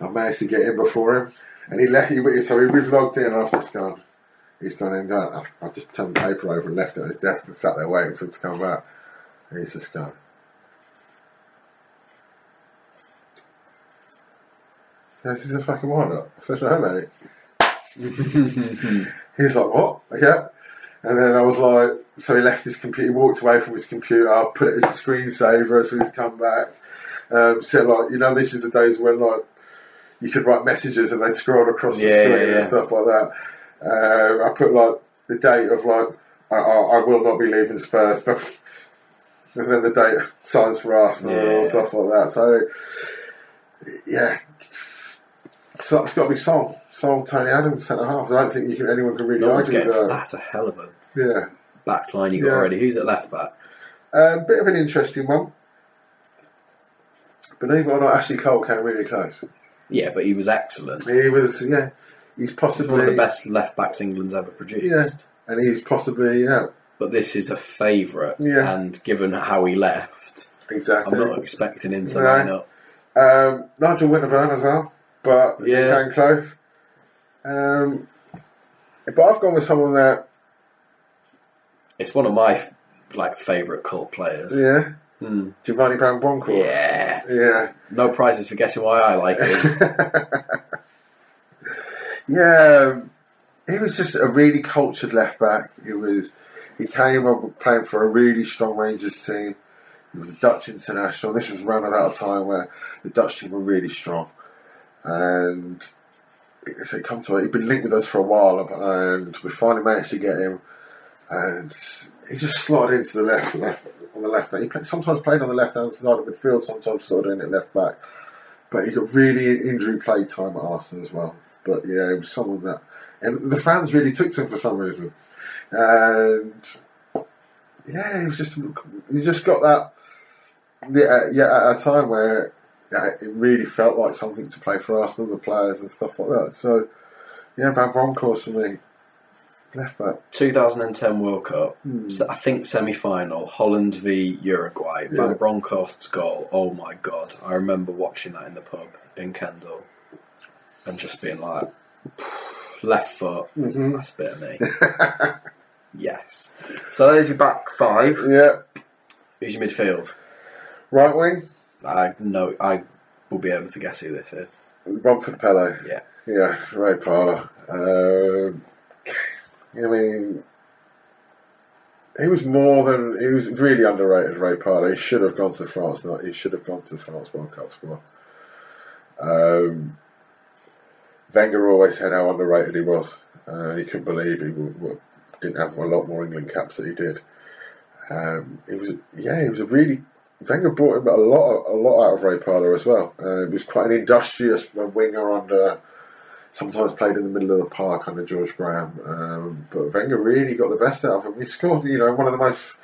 I managed to get in before him, and he left. He, so we've logged in, and I've just gone. He's gone in, and gone. I've just turned the paper over and left it on his desk and sat there waiting for him to come back. And he's just gone. This is a fucking up. I said, no, mate. *laughs* *laughs* He's like, what? Yeah. And then I was like, so he left his computer, he walked away from his computer, I've put it as a screensaver so he's come back. Um, said, like, you know, this is the days when, like, you could write messages and they'd scroll across the screen yeah, yeah. and stuff like that. Uh, I put, like, the date of, like, I, I, I will not be leaving Spurs, *laughs* but. And then the date signs for Arsenal Yeah. and stuff like that. So, yeah, so it's got to be Sol. Sol, Tony Adams, centre half. I don't think you can, anyone can really No argue with that. That's a hell of a Yeah. back line you got Yeah. already. Who's at left back? Um, bit of an interesting one. Believe it or not, Ashley Cole came really close. Yeah, but he was excellent. He was, yeah, he's He's possibly one of the best left backs England's ever produced. Yeah, and he's possibly, yeah, But this is a favourite, Yeah. and given how he left, exactly. I'm not expecting him to No. line up. Um, Nigel Winterburn as well, but Yeah. came close. Um, but I've gone with someone that It's one of my like favourite cult players. Yeah. Hmm. Giovanni Van Bronckhorst. Yeah. Yeah. No prizes for guessing why I like it. *laughs* Yeah, he was just a really cultured left back. He was he came up playing for a really strong Rangers team. He was a Dutch international. This was around about a time where the Dutch team were really strong, and so he come to it. He'd been linked with us for a while, and we finally managed to get him. And he just slotted into the left, left on the left. He sometimes played on the left hand side of midfield, sometimes slotted in at left back. But he got really injury play time at Arsenal as well. But yeah, it was someone that, and the fans really took to him for some reason. And yeah, he was just, you just got that. Yeah, yeah, at a time where yeah, it really felt like something to play for Arsenal, the players and stuff like that. So yeah, Van Bronckhorst for me, left back. 2010 World Cup, I think semi final, Holland v Uruguay. Van Yeah. Bronckhorst's goal, oh my god. I remember watching that in the pub in Kendal and just being like, *sighs* left foot, that's a bit of me. *laughs* yes. So there's your back five. Yeah, Who's your midfield? right wing, I know, I will be able to guess who this is. Romford Pele. Yeah. Yeah, Ray Parlour. Um, I mean, he was more than he was really underrated. Ray Parlour. He should have gone to France. Not he should have gone to the France World Cup squad. Um, Wenger always said how underrated he was. Uh, he couldn't believe he w- w- didn't have a lot more England caps that he did. Um, it was yeah, he was a really Wenger brought him a lot a lot out of Ray Parlour as well. Uh, he was quite an industrious winger under sometimes played in the middle of the park under George Graham. Um, but Wenger really got the best out of him. He scored, you know, one of the most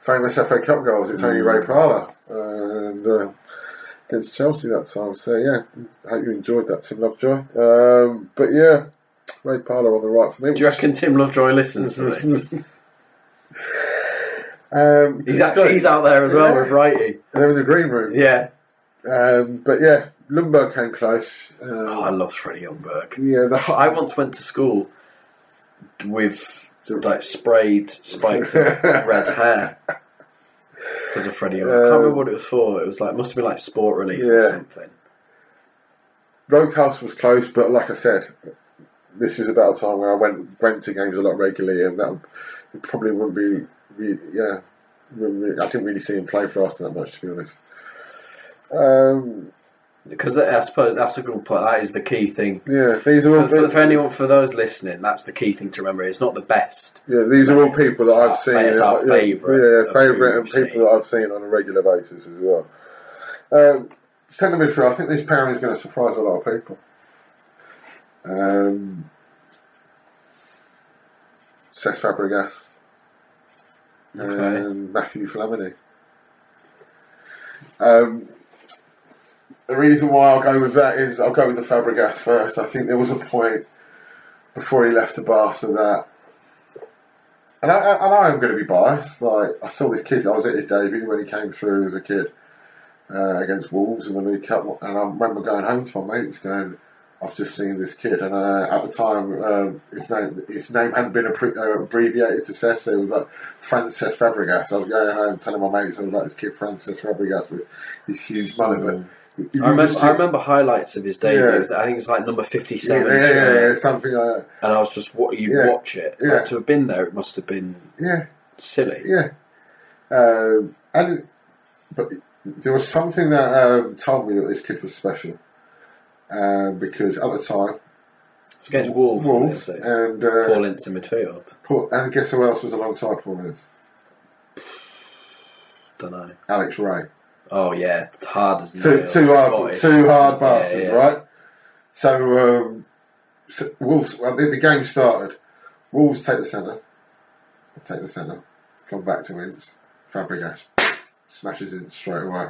famous FA Cup goals. It's only Ray Parlour and uh, against Chelsea that time. So yeah, I hope you enjoyed that, Tim Lovejoy. Um, but yeah, Ray Parlour on the right for me. Do you reckon Tim Lovejoy listens to this? *laughs* Um, He's actually he's out there as well Yeah. with Righty. They're in the green room. Yeah. Um, but yeah, Ljungberg came close. Um, Oh, I love Freddie Ljungberg. yeah, the I once went to school with like sprayed, spiked *laughs* red hair because of Freddie Young. I can't remember what it was for. It was like must have been like sport relief or Yeah. something. Roadhouse was close, but like I said, this is about a time where I went went to games a lot regularly, and that it probably wouldn't be. Really, yeah, I didn't really see him play for Arsenal that much, to be honest. Um, Because I suppose that's a good point. That is the key thing. yeah, these are For, all for, people, for anyone, for those listening, that's the key thing to remember. It's not the best. yeah, these are all people that I've seen. it's our yeah, favourite yeah, favourite, and people seen. that I've seen on a regular basis as well. Um, centre midfield, I think this pairing is going to surprise a lot of people. Um, Cesc Fabregas Okay. and Mathieu Flamini. Um, the reason why I'll go with that is I'll go with the Fabregas first. I think there was a point before he left the Barca that, and I, I- and I am going to be biased. Like I saw this kid, I was at his debut when he came through as a kid uh, against Wolves in the League Cup, and I remember going home to my mates going. I've just seen this kid, and uh, at the time, um, his name his name hadn't been uh, abbreviated to Cesc. It was like Francis Fabregas. I was going home telling my mates about this kid Francis Fabregas with this huge. But you I remember, I remember highlights of his debut. Yeah. I think it was like number fifty-seven, yeah, yeah, yeah, something like that. and I was just what you watch it. Like, to have been there, it must have been Yeah, silly. yeah. Um, and but there was something that um, told me that this kid was special um, because at the time, It's against Wolves. Wolves and uh, Paul Ince in midfield. Paul, and guess who else was alongside Paul Ince? Don't know. Alex Rae. Oh yeah, it's hard as two, nails. two hard, Scottish. two hard Yeah, bastards, yeah. right? So, um, so Wolves. Well, the, the game started. Wolves take the centre, take the centre, come back to Ince. Fabregas smashes in straight away,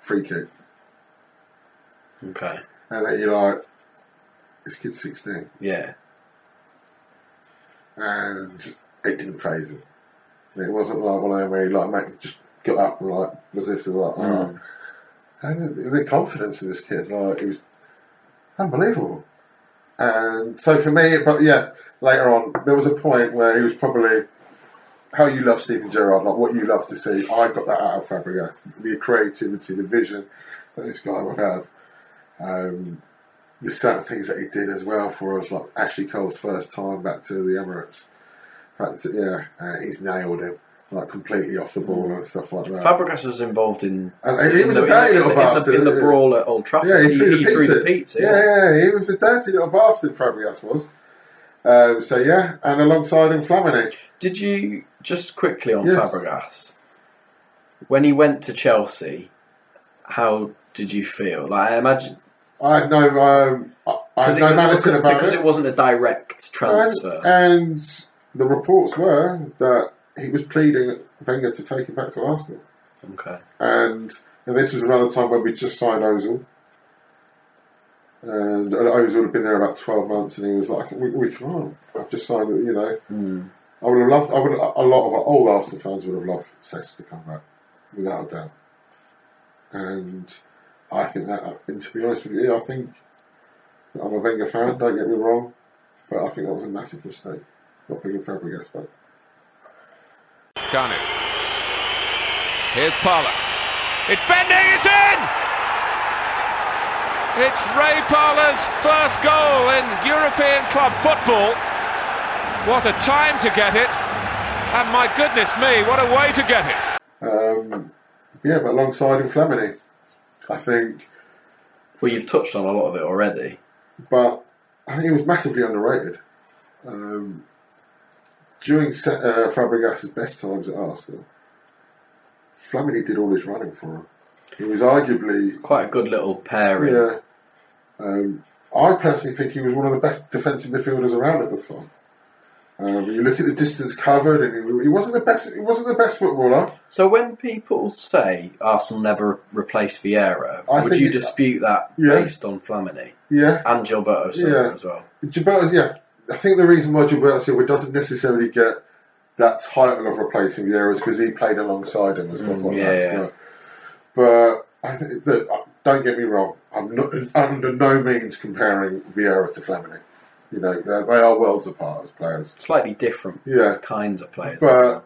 free kick, Okay. and then you're like, this kid's sixteen, Yeah. and it didn't phase him. It wasn't like one of them where he like mate, just got up and like as if it was like, Mm. alright. And the- confidence of this kid, like it was unbelievable. And so for me, but yeah, later on, there was a point where he was probably how you love Steven Gerrard, like what you love to see. I got that out of Fabregas. The creativity, the vision that this guy would have. Um, the certain things that he did as well for us, like Ashley Cole's first time back to the Emirates. In fact, yeah, uh, he's nailed him like completely off the ball and stuff like that. Fabregas was involved in. And he in was the, a dirty in, little in the- bastard, in the, yeah. brawl at Old Trafford. Yeah, he threw the he pizza. threw the pizza. Yeah, yeah, he was a dirty little bastard. Fabregas was. Um, so yeah, and alongside him, Flamini. Did you just quickly on Yes. Fabregas when he went to Chelsea? How did you feel? Like I imagine I had no, um, I, had it, no malice about because it. it wasn't a direct transfer. And, and the reports were that he was pleading Wenger to take him back to Arsenal. okay. And, and this was around the time when we just signed Ozil. And Ozil had been there about 12 months and he was like, we, we can't. I've just signed, you know. Hmm. I would have loved, I would a lot of our old Arsenal fans would have loved Cesc to come back, without a doubt. And I think that, and to be honest with you, I think I'm a Wenger fan, don't get me wrong, but I think that was a massive mistake, not bringing Fabregas back. Kanu. Here's Parlour. It's bending, it's in! It's Ray Parlour's first goal in European club football. What a time to get it. And my goodness me, what a way to get it. Um, yeah, but alongside him, Flamini, I think, Well, you've touched on a lot of it already. but I think he was massively underrated. Um, during uh, Fabregas' best times at Arsenal, Flamini did all his running for him. He was arguably Quite a good little pairing. Yeah. Um, I personally think he was one of the best defensive midfielders around at the time. Um, when you look at the distance covered, and he, he wasn't the best. He wasn't the best footballer. So when people say Arsenal never replaced Vieira, I would you it- dispute that Yeah. based on Flamini Yeah, and Gilberto Silva Yeah. as well? Gilberto. Yeah, I think the reason why Gilberto Silva doesn't necessarily get that title of replacing Vieira is because he played alongside him and stuff like Mm, yeah, that. yeah. So. But I think that don't get me wrong. I'm not under no means comparing Vieira to Flamini. You know, they're- worlds apart as players. Slightly different Yeah. kinds of players. But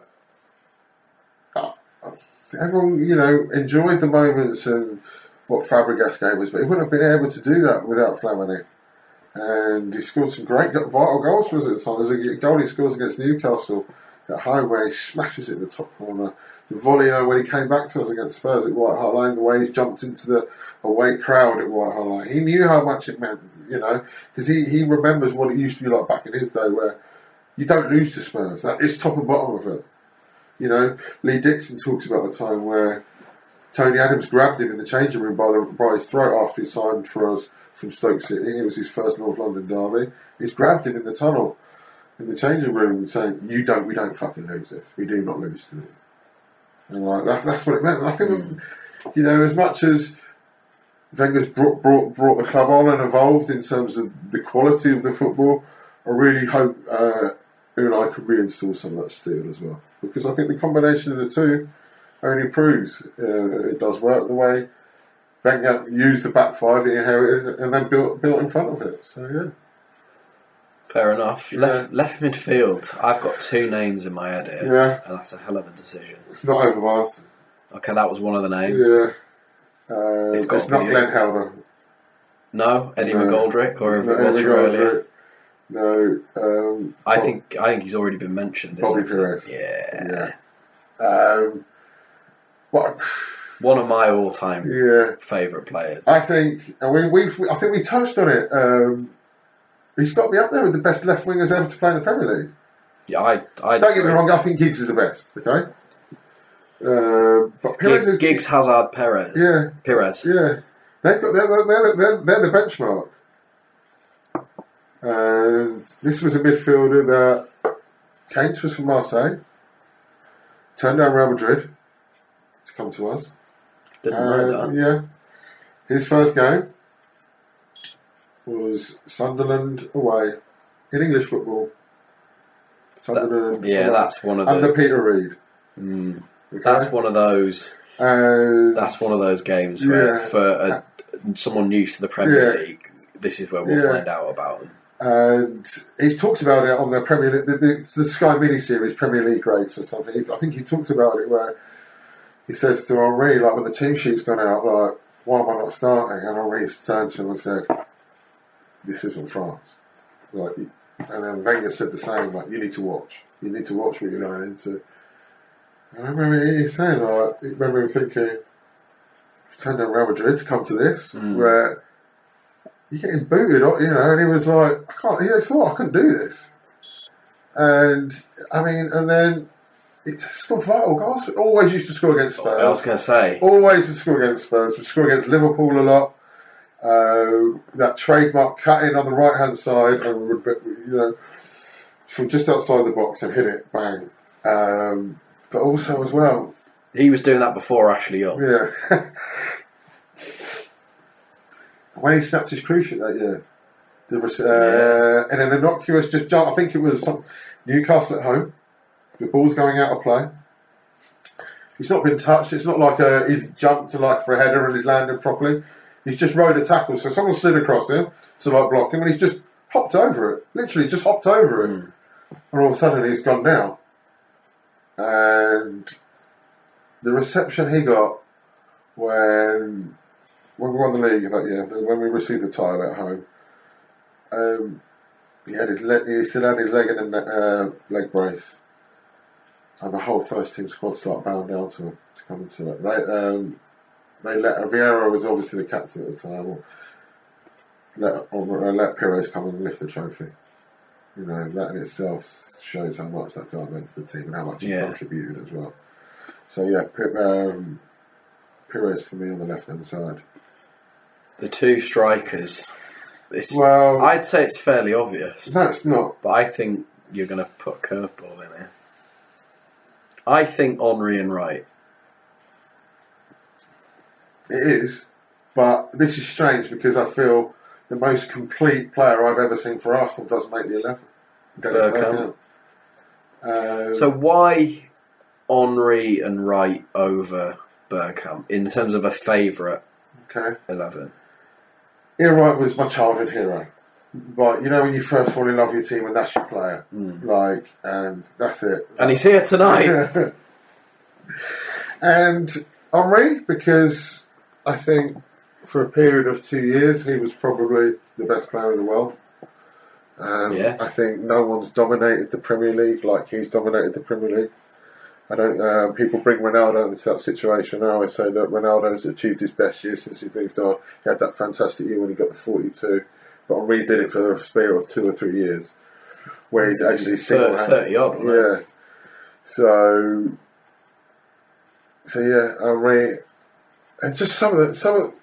everyone, you know, enjoyed the moments and what Fabregas gave us, but he wouldn't have been able to do that without Flamini. And he scored some great vital goals for us at the time. There's a goal he scores against Newcastle at home where he smashes it in the top corner. The volley uh, when he came back to us against Spurs at White Hart Lane, the way he jumped into the away crowd at White Hart Lane, he knew how much it meant, you know, because he, he remembers what it used to be like back in his day where you don't lose to Spurs. That is top and bottom of it. You know, Lee Dixon talks about the time where Tony Adams grabbed him in the changing room by, the, by his throat after he signed for us from Stoke City. It was his first North London derby. He's grabbed him in the tunnel, in the changing room, and saying, "You don't, we don't fucking lose this. We do not lose to this." And like that's that's what it meant. And I think, you know, as much as Wenger's brought, brought brought the club on and evolved in terms of the quality of the football, I really hope uh, Unai could reinstall some of that steel as well. Because I think the combination of the two only proves uh, it does work the way Wenger used the back five that he inherited and then built built in front of it. So yeah, Fair enough. Yeah. Left left midfield. I've got two names in my head here, Yeah. and that's a hell of a decision. it's not Overmars. Okay, that was one of the names. Yeah, uh, It's it's, got to not Glenn. Helder. No, Eddie No. McGoldrick, or It's if it was Eddie earlier. No, um, I Bob- think I think he's already been mentioned. Bobby? Pires. Yeah. Yeah. Um, what? One of my all-time Yeah, favourite players. I think, and we, we, I think we touched on it. Um, he's got to be up there with the best left wingers ever to play in the Premier League. yeah, I, I Don't get me wrong, I think Giggs is the best. Okay, uh, but Pires Giggs, is Giggs Hazard, Pires. Yeah, Pires. yeah. They've got they're, they're, they're, they're the benchmark. And this was a midfielder that Keynes was from Marseille, turned down Real Madrid to come to us. Didn't know Uh, that. yeah. His first game was Sunderland away in English football. Sunderland. Yeah, away. that's one of under the. Peter Reid. Mm, Okay? that's one of those. That's one of those games where Yeah. for a, someone new to the Premier Yeah. League, this is where we'll Yeah. find out about them. and he talks about it on the Premier League, the, the, the Sky mini series Premier League rates or something. I think he talks about it where he says to Henry, like when the team sheet's gone out, like why am I not starting? And Henry turned to him and said, "This isn't France." Like, and then Wenger said the same, like you need to watch. You need to watch what you're going into. And I remember he saying, like, I remember him thinking, "I've turned down Real Madrid to come to this, hmm. where." you're getting booted, you know, and he was like, I can't, he thought I couldn't do this. And, I mean, and then it scored vital goals. Always used to score against Spurs. I was going to say, Always would score against Spurs. Would score against Liverpool a lot. Uh, that trademark cut in on the right hand side and would, you know, from just outside the box and hit it, bang. Um, but also as well, he was doing that before Ashley Young. yeah. *laughs* when he snapped his cruciate that year, there was uh, in an innocuous just jump. I think it was some, Newcastle at home. The ball's going out of play. He's not been touched. It's not like a, he's jumped to like for a header and he's landed properly. He's just rode a tackle. So someone slid across him to like block him, and he's just hopped over it. Literally, just hopped over it, and all of a sudden he's gone down. And the reception he got when when we won the league that year, when we received the title at home, um, he had his leg, he still had his leg in a uh, leg brace, and the whole first team squad started bowing down to him to come into it. They um, they let Vieira was obviously the captain at the time. Let or, uh, let Pires come and lift the trophy. You know that in itself shows how much that guy meant to the team and how much he contributed as well. So yeah, um, Pires for me on the left hand side. The two strikers. It's, Well- I'd say it's fairly obvious, That's not but I think you're going to put curveball in here. I think Henry and Wright. It is, but this is strange because I feel the most complete player I've ever seen for Arsenal doesn't make the eleven. Bergkamp. Bergkamp. Um, So why Henry and Wright over Bergkamp in terms of a favourite okay, eleven? Ian Wright was my childhood hero. But you know when you first fall in love with your team and that's your player, like, and that's it. And he's here tonight. *laughs* and Henry, because I think for a period of two years he was probably the best player in the world. Um, Yeah. I think no one's dominated the Premier League like he's dominated the Premier League. I don't. Uh, people bring Ronaldo into that situation. Now. I always say that Ronaldo's achieved his best year since he moved on. He had that fantastic year when he got the forty-two, but Henry did it for a spare of two or three years, where he's actually single 30 odd? Yeah. So. So yeah, Henry, and just some of the some of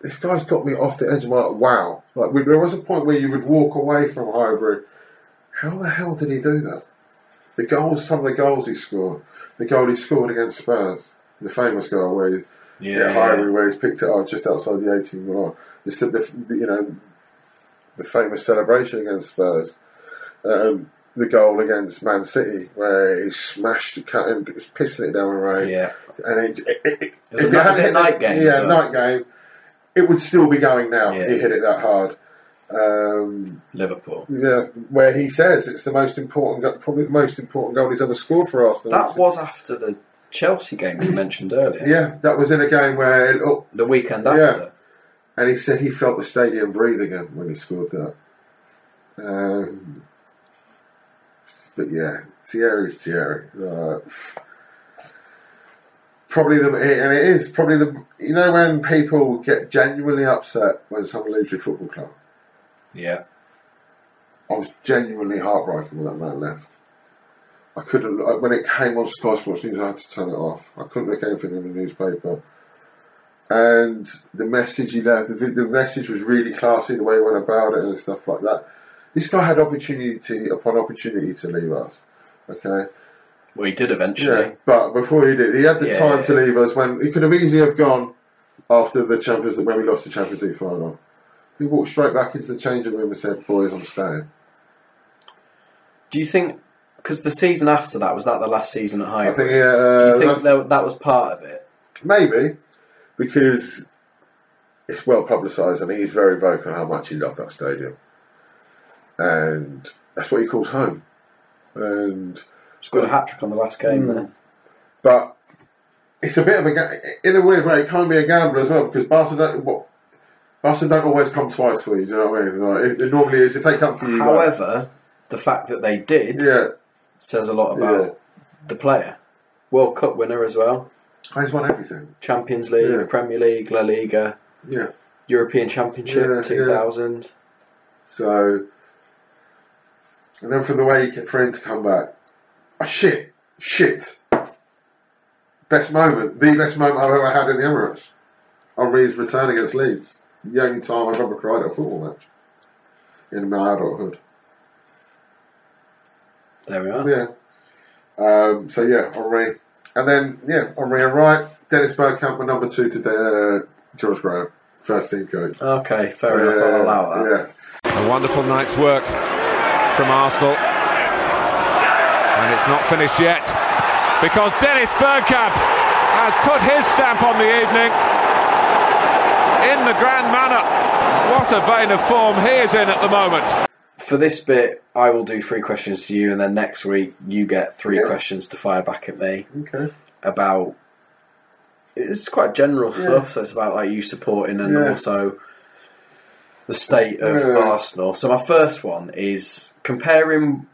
this guy's got me off the edge of my like, wow. Like we, there was a point where you would walk away from Highbury. How the hell did he do that? The goals, some of the goals he scored. The goal he scored against Spurs, the famous goal where he, Yeah, yeah. Highbury, where he's picked it up just outside the 18 yard. The, the, the, you know, the famous celebration against Spurs. Um, the goal against Man City where he smashed the cut and was pissing it down the road. Yeah. And it, it, it, It was if a- you was a night game Yeah, well? night game. It would still be going now. Yeah. He hit it that hard. Um, Liverpool. yeah, where he says it's the most important, probably the most important goal he's ever scored for Arsenal. That was after the Chelsea game you mentioned earlier. yeah, that was in a game where, oh, The weekend Yeah. And he said he felt the stadium breathe again when he scored that. Um, but yeah, Thierry's Thierry. Uh, probably the and it is probably the you know when people get genuinely upset when someone leaves your football club. Yeah. I was genuinely heartbroken when that man left. I couldn't when it came on Sky Sports News. I had to turn it off. I couldn't look anything in the newspaper. And the message he left, the, the message was really classy. The way he went about it and stuff like that. This guy had opportunity upon opportunity to leave us. Okay, Well, he did eventually. yeah, but before he did, he had the Yeah, time to leave us when he could have easily have gone after the Champions League when we lost the Champions League final. He walked straight back into the changing room and said, "Boys, I'm staying." Do you think? Because the season after that was that the last season at I think yeah, uh, Do you think that, that was part of it? Maybe because it's well publicised and he's very vocal how much he loved that stadium. and that's what he calls home. And he Scored a hat trick on the last game hmm. there. but it's a bit of a ga- in a weird way. It can be a gamble as well because Barcelona don't, what, Barcelona don't always come twice for you. Do you know what I mean? Like, it, it normally is if they come for you. like- However, the fact that they did yeah, says a lot about Yeah. the player. World Cup winner as well. He's won everything. Champions League, Yeah. Premier League, La Liga, Yeah, European Championship Yeah, yeah. 2000. so and then from the way he, for him to come back, oh, shit, shit. Best moment, the best moment I've ever had in the Emirates. Henry's return against Leeds. The only time I've ever cried at a football match in my adulthood. There we are. Yeah. Um, so yeah, Henry, and then yeah, Henry and Wright, Dennis Bergkamp, my number two to uh, George Graham, first team coach. Okay, fair enough. I'll allow that. Yeah. A wonderful night's work from Arsenal. And it's not finished yet because Dennis Bergkamp has put his stamp on the evening in the grand manner. What a vein of form he is in at the moment. For this bit, I will do three questions to you, and then next week you get three Yeah. questions to fire back at me Okay. about. It's quite general stuff, so it's about like you supporting and Yeah. also the state of Yeah. Arsenal. So my first one is comparing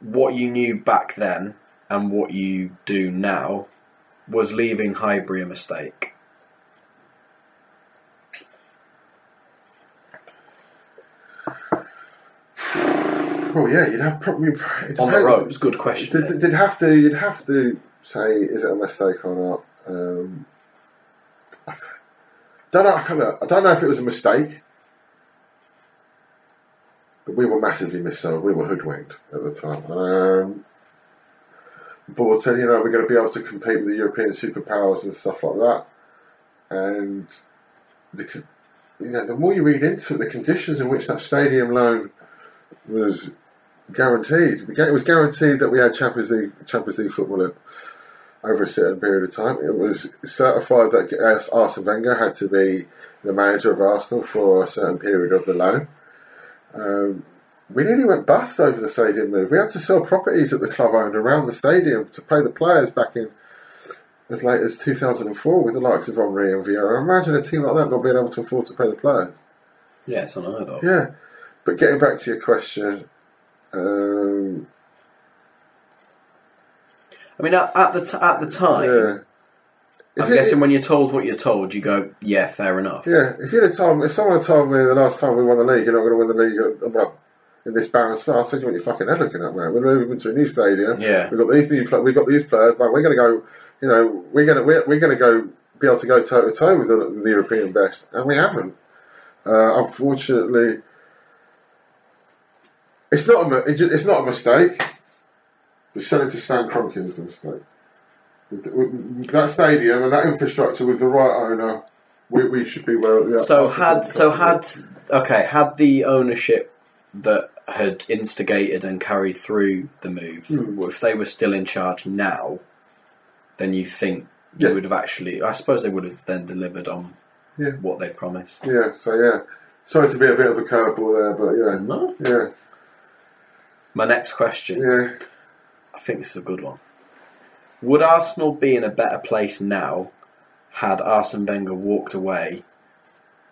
what you knew back then and what you do now. Was leaving Highbury a mistake? Well, yeah, you'd have probably it On the ropes, good question. Did, did have to. You'd have to say, is it a mistake or not? Um, I don't know. I, can't, I don't know if it was a mistake, but we were massively missold. We were hoodwinked at the time. Um, the board said, you know, we're going to be able to compete with the European superpowers and stuff like that, and the, you know, the more you read into it, the conditions in which that stadium loan was guaranteed. It was guaranteed that we had Champions League Champions League football over a certain period of time. It was certified that Ars- Arsene Wenger had to be the manager of Arsenal for a certain period of the loan. Um, we nearly went bust over the stadium move. We had to sell properties that the club owned around the stadium to pay the players back in as late as 2004 with the likes of Henry and Vieira. Imagine a team like that not being able to afford to pay the players. Yeah, it's unheard of. Yeah, but getting back to your question, um, I mean, at, at the t- at the time, yeah. If I'm it- guessing when you're told what you're told, you go, "Yeah, fair enough." Yeah, if you'd have told if someone had told me the last time we won the league, you're not going to win the league, well, in this balance, well, I said, you want your fucking head looking at, mate. We're moving to a new stadium. Yeah. we've got these new, we've got these players, but we're going to go. You know, we're going to we're, we're going to go be able to go toe to toe with the, the European best, and we haven't. Uh, unfortunately, it's not a mi- it ju- it's not a mistake. But selling to Stan Kroenke is the mistake. With, with that stadium and that infrastructure with the right owner, we, we should be where. the So had so had okay had the ownership that had instigated and carried through the move, Hmm. if they were still in charge now, then you think Yeah. they would have actually? I suppose they would have then delivered on Yeah. what they promised. Yeah. So yeah. Sorry to be a bit of a curveball there, but yeah. No. Yeah. My next question, Yeah. I think this is a good one. Would Arsenal be in a better place now had Arsene Wenger walked away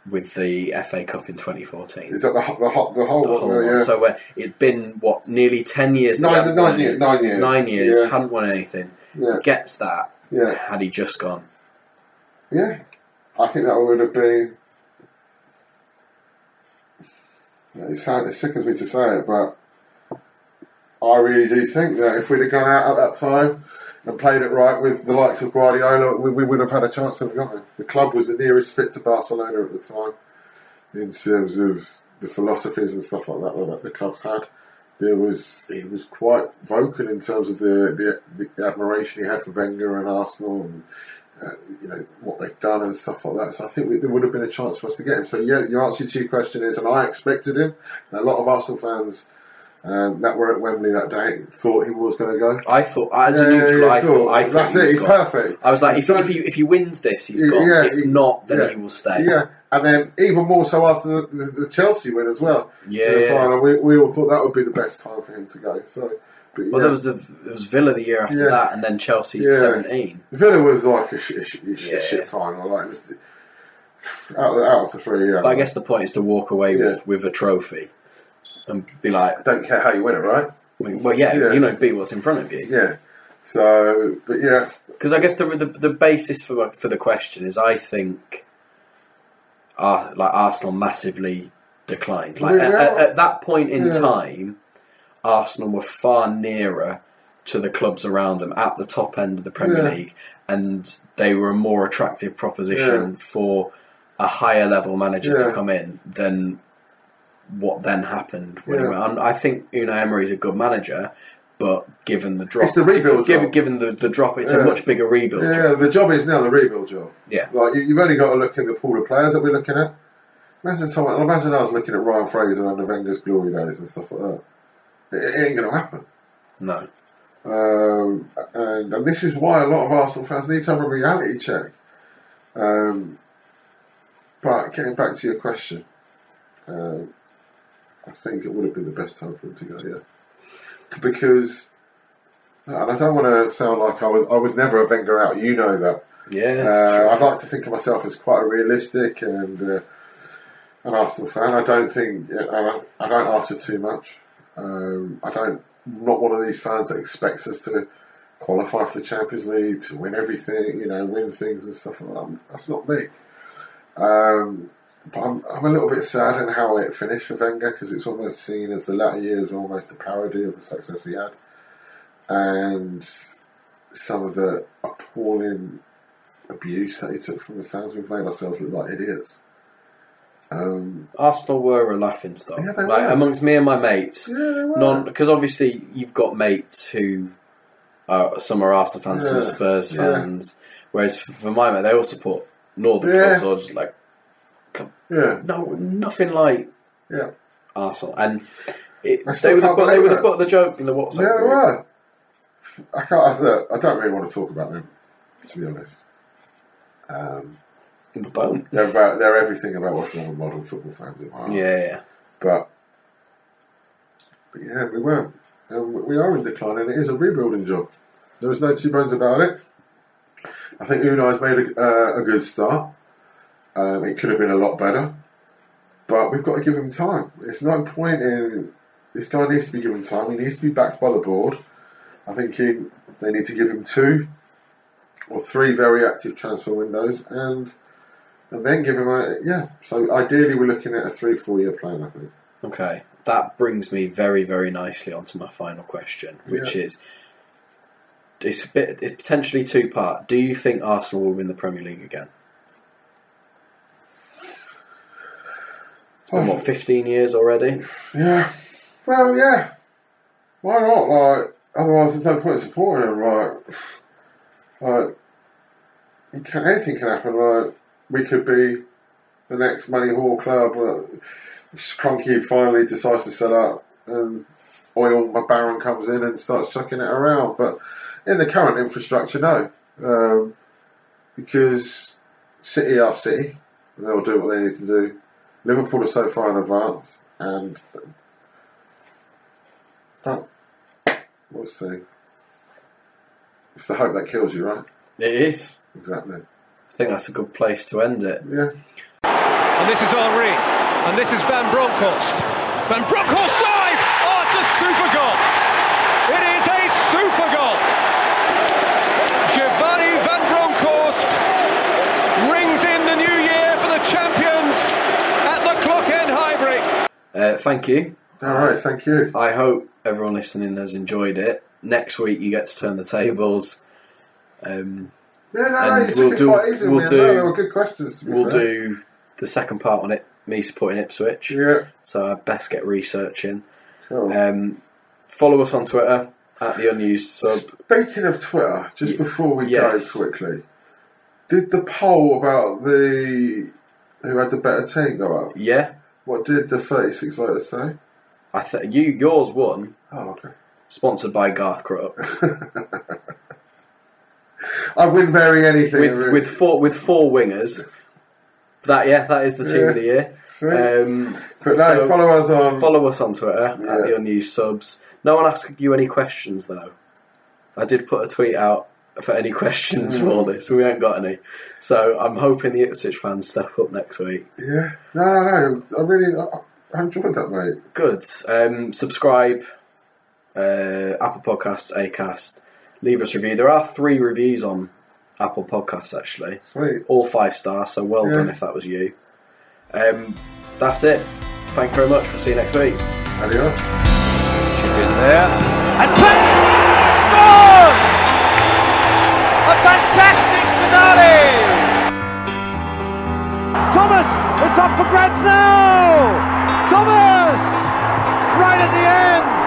with the FA Cup in 2014? Is that the ho- the, ho- the whole the whole one. yeah. So when it'd been what nearly ten years. that Nine- nine nine years. Nine years. Yeah. Hadn't won anything. yeah. Gets that. Yeah. Had he just gone? Yeah. I think that would have been. It sounds, it sickens me to say it, but I really do think that if we'd have gone out at that time and played it right with the likes of Guardiola, we, we would have had a chance of going. The club was the nearest fit to Barcelona at the time in terms of the philosophies and stuff like that that the clubs had. There was he was quite vocal in terms of the, the, the admiration he had for Wenger and Arsenal and uh, you know what they've done and stuff like that. So I think we, there would have been a chance for us to get him. So yeah, your answer to your question is, and I expected him. And a lot of Arsenal fans um, that were at Wembley that day thought he was going to go. I thought as a neutral, yeah, I cool. thought I thought That's it. He's gone. perfect. I was like, if, if, he, if he wins this, he's gone. yeah, if he- not, then yeah. he will stay. Yeah, And then even more so after the, the, the Chelsea win as well. Yeah, the final, we, we all thought that would be the best time for him to go. So, but Well, yeah. there was the there was Villa the year after Yeah. that, and then Chelsea Yeah. seventeen. Villa was like a shit, Yeah. final. Like it was out, of- out the three. Yeah, But I guess the point is to walk away Yeah. with, with a trophy and be like, don't care how you win it, right? well, yeah, Yeah. you know, beat what's in front of you. Yeah. So, but yeah, Because I guess the, the the basis for for the question is, I think, uh, like Arsenal massively declined. Like at, at, at that point in Yeah. time, Arsenal were far nearer to the clubs around them at the top end of the Premier Yeah. League, and they were a more attractive proposition Yeah. for a higher level manager to come in than what then happened. When Yeah. went. I think Unai Emery is a good manager. But given the drop, It's the rebuild Given, job. given the, the drop, it's Yeah. a much bigger rebuild. job. yeah, the job is now the rebuild job. Yeah. Like you, you've only got to look at the pool of players that we're looking at. Imagine someone. Imagine I was looking at Ryan Fraser under Wenger's glory days and stuff like that. It, it ain't going to happen. No. Um, and, and this is why a lot of Arsenal fans need to have a reality check. Um, but getting back to your question, um, I think it would have been the best time for him to go. Yeah, because, and I don't want to sound like I was I was never a Wenger out. You know that. Yeah. Uh. I'd like to think of myself as quite a realistic and uh, an Arsenal fan. I don't think I, I don't ask for too much. Um, I don't. I'm not one of these fans that expects us to qualify for the Champions League to win everything. You know, win things and stuff like that. That's not me. Um, but I'm, I'm a little bit sad in how it finished for Wenger because it's almost seen as the latter years were almost a parody of the success he had, and some of the appalling abuse that he took from the fans. We've made ourselves look like idiots. Um, Arsenal were a laughing stock. Yeah, like were. amongst me and my mates. Yeah. Non because obviously you've got mates who are some are Arsenal fans, some are Yeah. Spurs Yeah. fans. Whereas for for my mate, they all support Northern Yeah. clubs or just like yeah, no, nothing like yeah, Arsenal. And it, they were the, butt- they were the butt of the joke in the WhatsApp. yeah, they were. I can't. I, don't really want to talk about them, to be honest. Um, don't. they're about, they're everything about what's wrong with modern football fans in my eyes. Yeah, yeah. But, but yeah, we were. And we- we are in decline, and it is a rebuilding job. There is no two bones about it. I think Unai's made a, uh, a good start. Um, it could have been a lot better, but we've got to give him time. It's no point in this guy needs to be given time. He needs to be backed by the board. I think he, they need to give him two or three very active transfer windows, and and then give him a yeah. So ideally, we're looking at a three four year plan. I think. Okay, that brings me very, very nicely onto my final question, which Yeah. is it's a bit it's potentially two part. Do you think Arsenal will win the Premier League again? It's been what fifteen years already. Yeah. Well, yeah. Why not? Like, otherwise, there's no point in supporting him. Like, like, can, anything can happen. Like, we could be the next money hall club. Uh, Kroenke finally decides to sell up, and oil my baron comes in and starts chucking it around. But in the current infrastructure, no, um, because City are City, and they'll do what they need to do. Liverpool are so far in advance, and but we'll see. It's the hope that kills you, right? It is. Exactly. I think that's a good place to end it. Yeah. And this is Henry. And this is Van Bronckhorst. Van Bronckhorst dive! Oh, it's a super goal! It is a super goal! Giovanni Van Bronckhorst rings in the new year for the champions at the Clock End Highbury. Uh, thank you. All right. Thank you. I hope everyone listening has enjoyed it. Next week you get to turn the tables. Um, Yeah, no, no, you we'll took it do- quite easy. we'll do-. No, good questions. We'll fair. do the second part on it. Me supporting Ipswich. Yeah. So I best get researching. Cool. Um, follow us on Twitter at the unused sub. Speaking of Twitter, just Y- before we yes. go quickly, did the poll about the who had the better team go up? Yeah, What did the thirty-six voters say? I think you yours won. Oh, okay. Sponsored by Garth Crooks *laughs* I wouldn't vary anything. with with four with four wingers, that yeah, that is the team Yeah. of the year. Um, But no, so follow us on. follow us on Twitter at the unused subs. No one asked you any questions though. I did put a tweet out for any *laughs* questions for Mm. this. We ain't got any, so I'm hoping the Ipswich fans step up next week. Yeah. No, no, no. I really, I, I enjoyed that, mate. Good. Um, subscribe. Uh, Apple Podcasts, Acast. Leave us a review. There are three reviews on Apple Podcasts actually. Sweet. all five stars. So well Yeah. done if that was you. Um, that's it. Thank you very much. We'll see you next week. Adios. Chip in there. And plays! Scored! Fantastic finale! Thomas, it's up for grabs now! Thomas! Right at the end!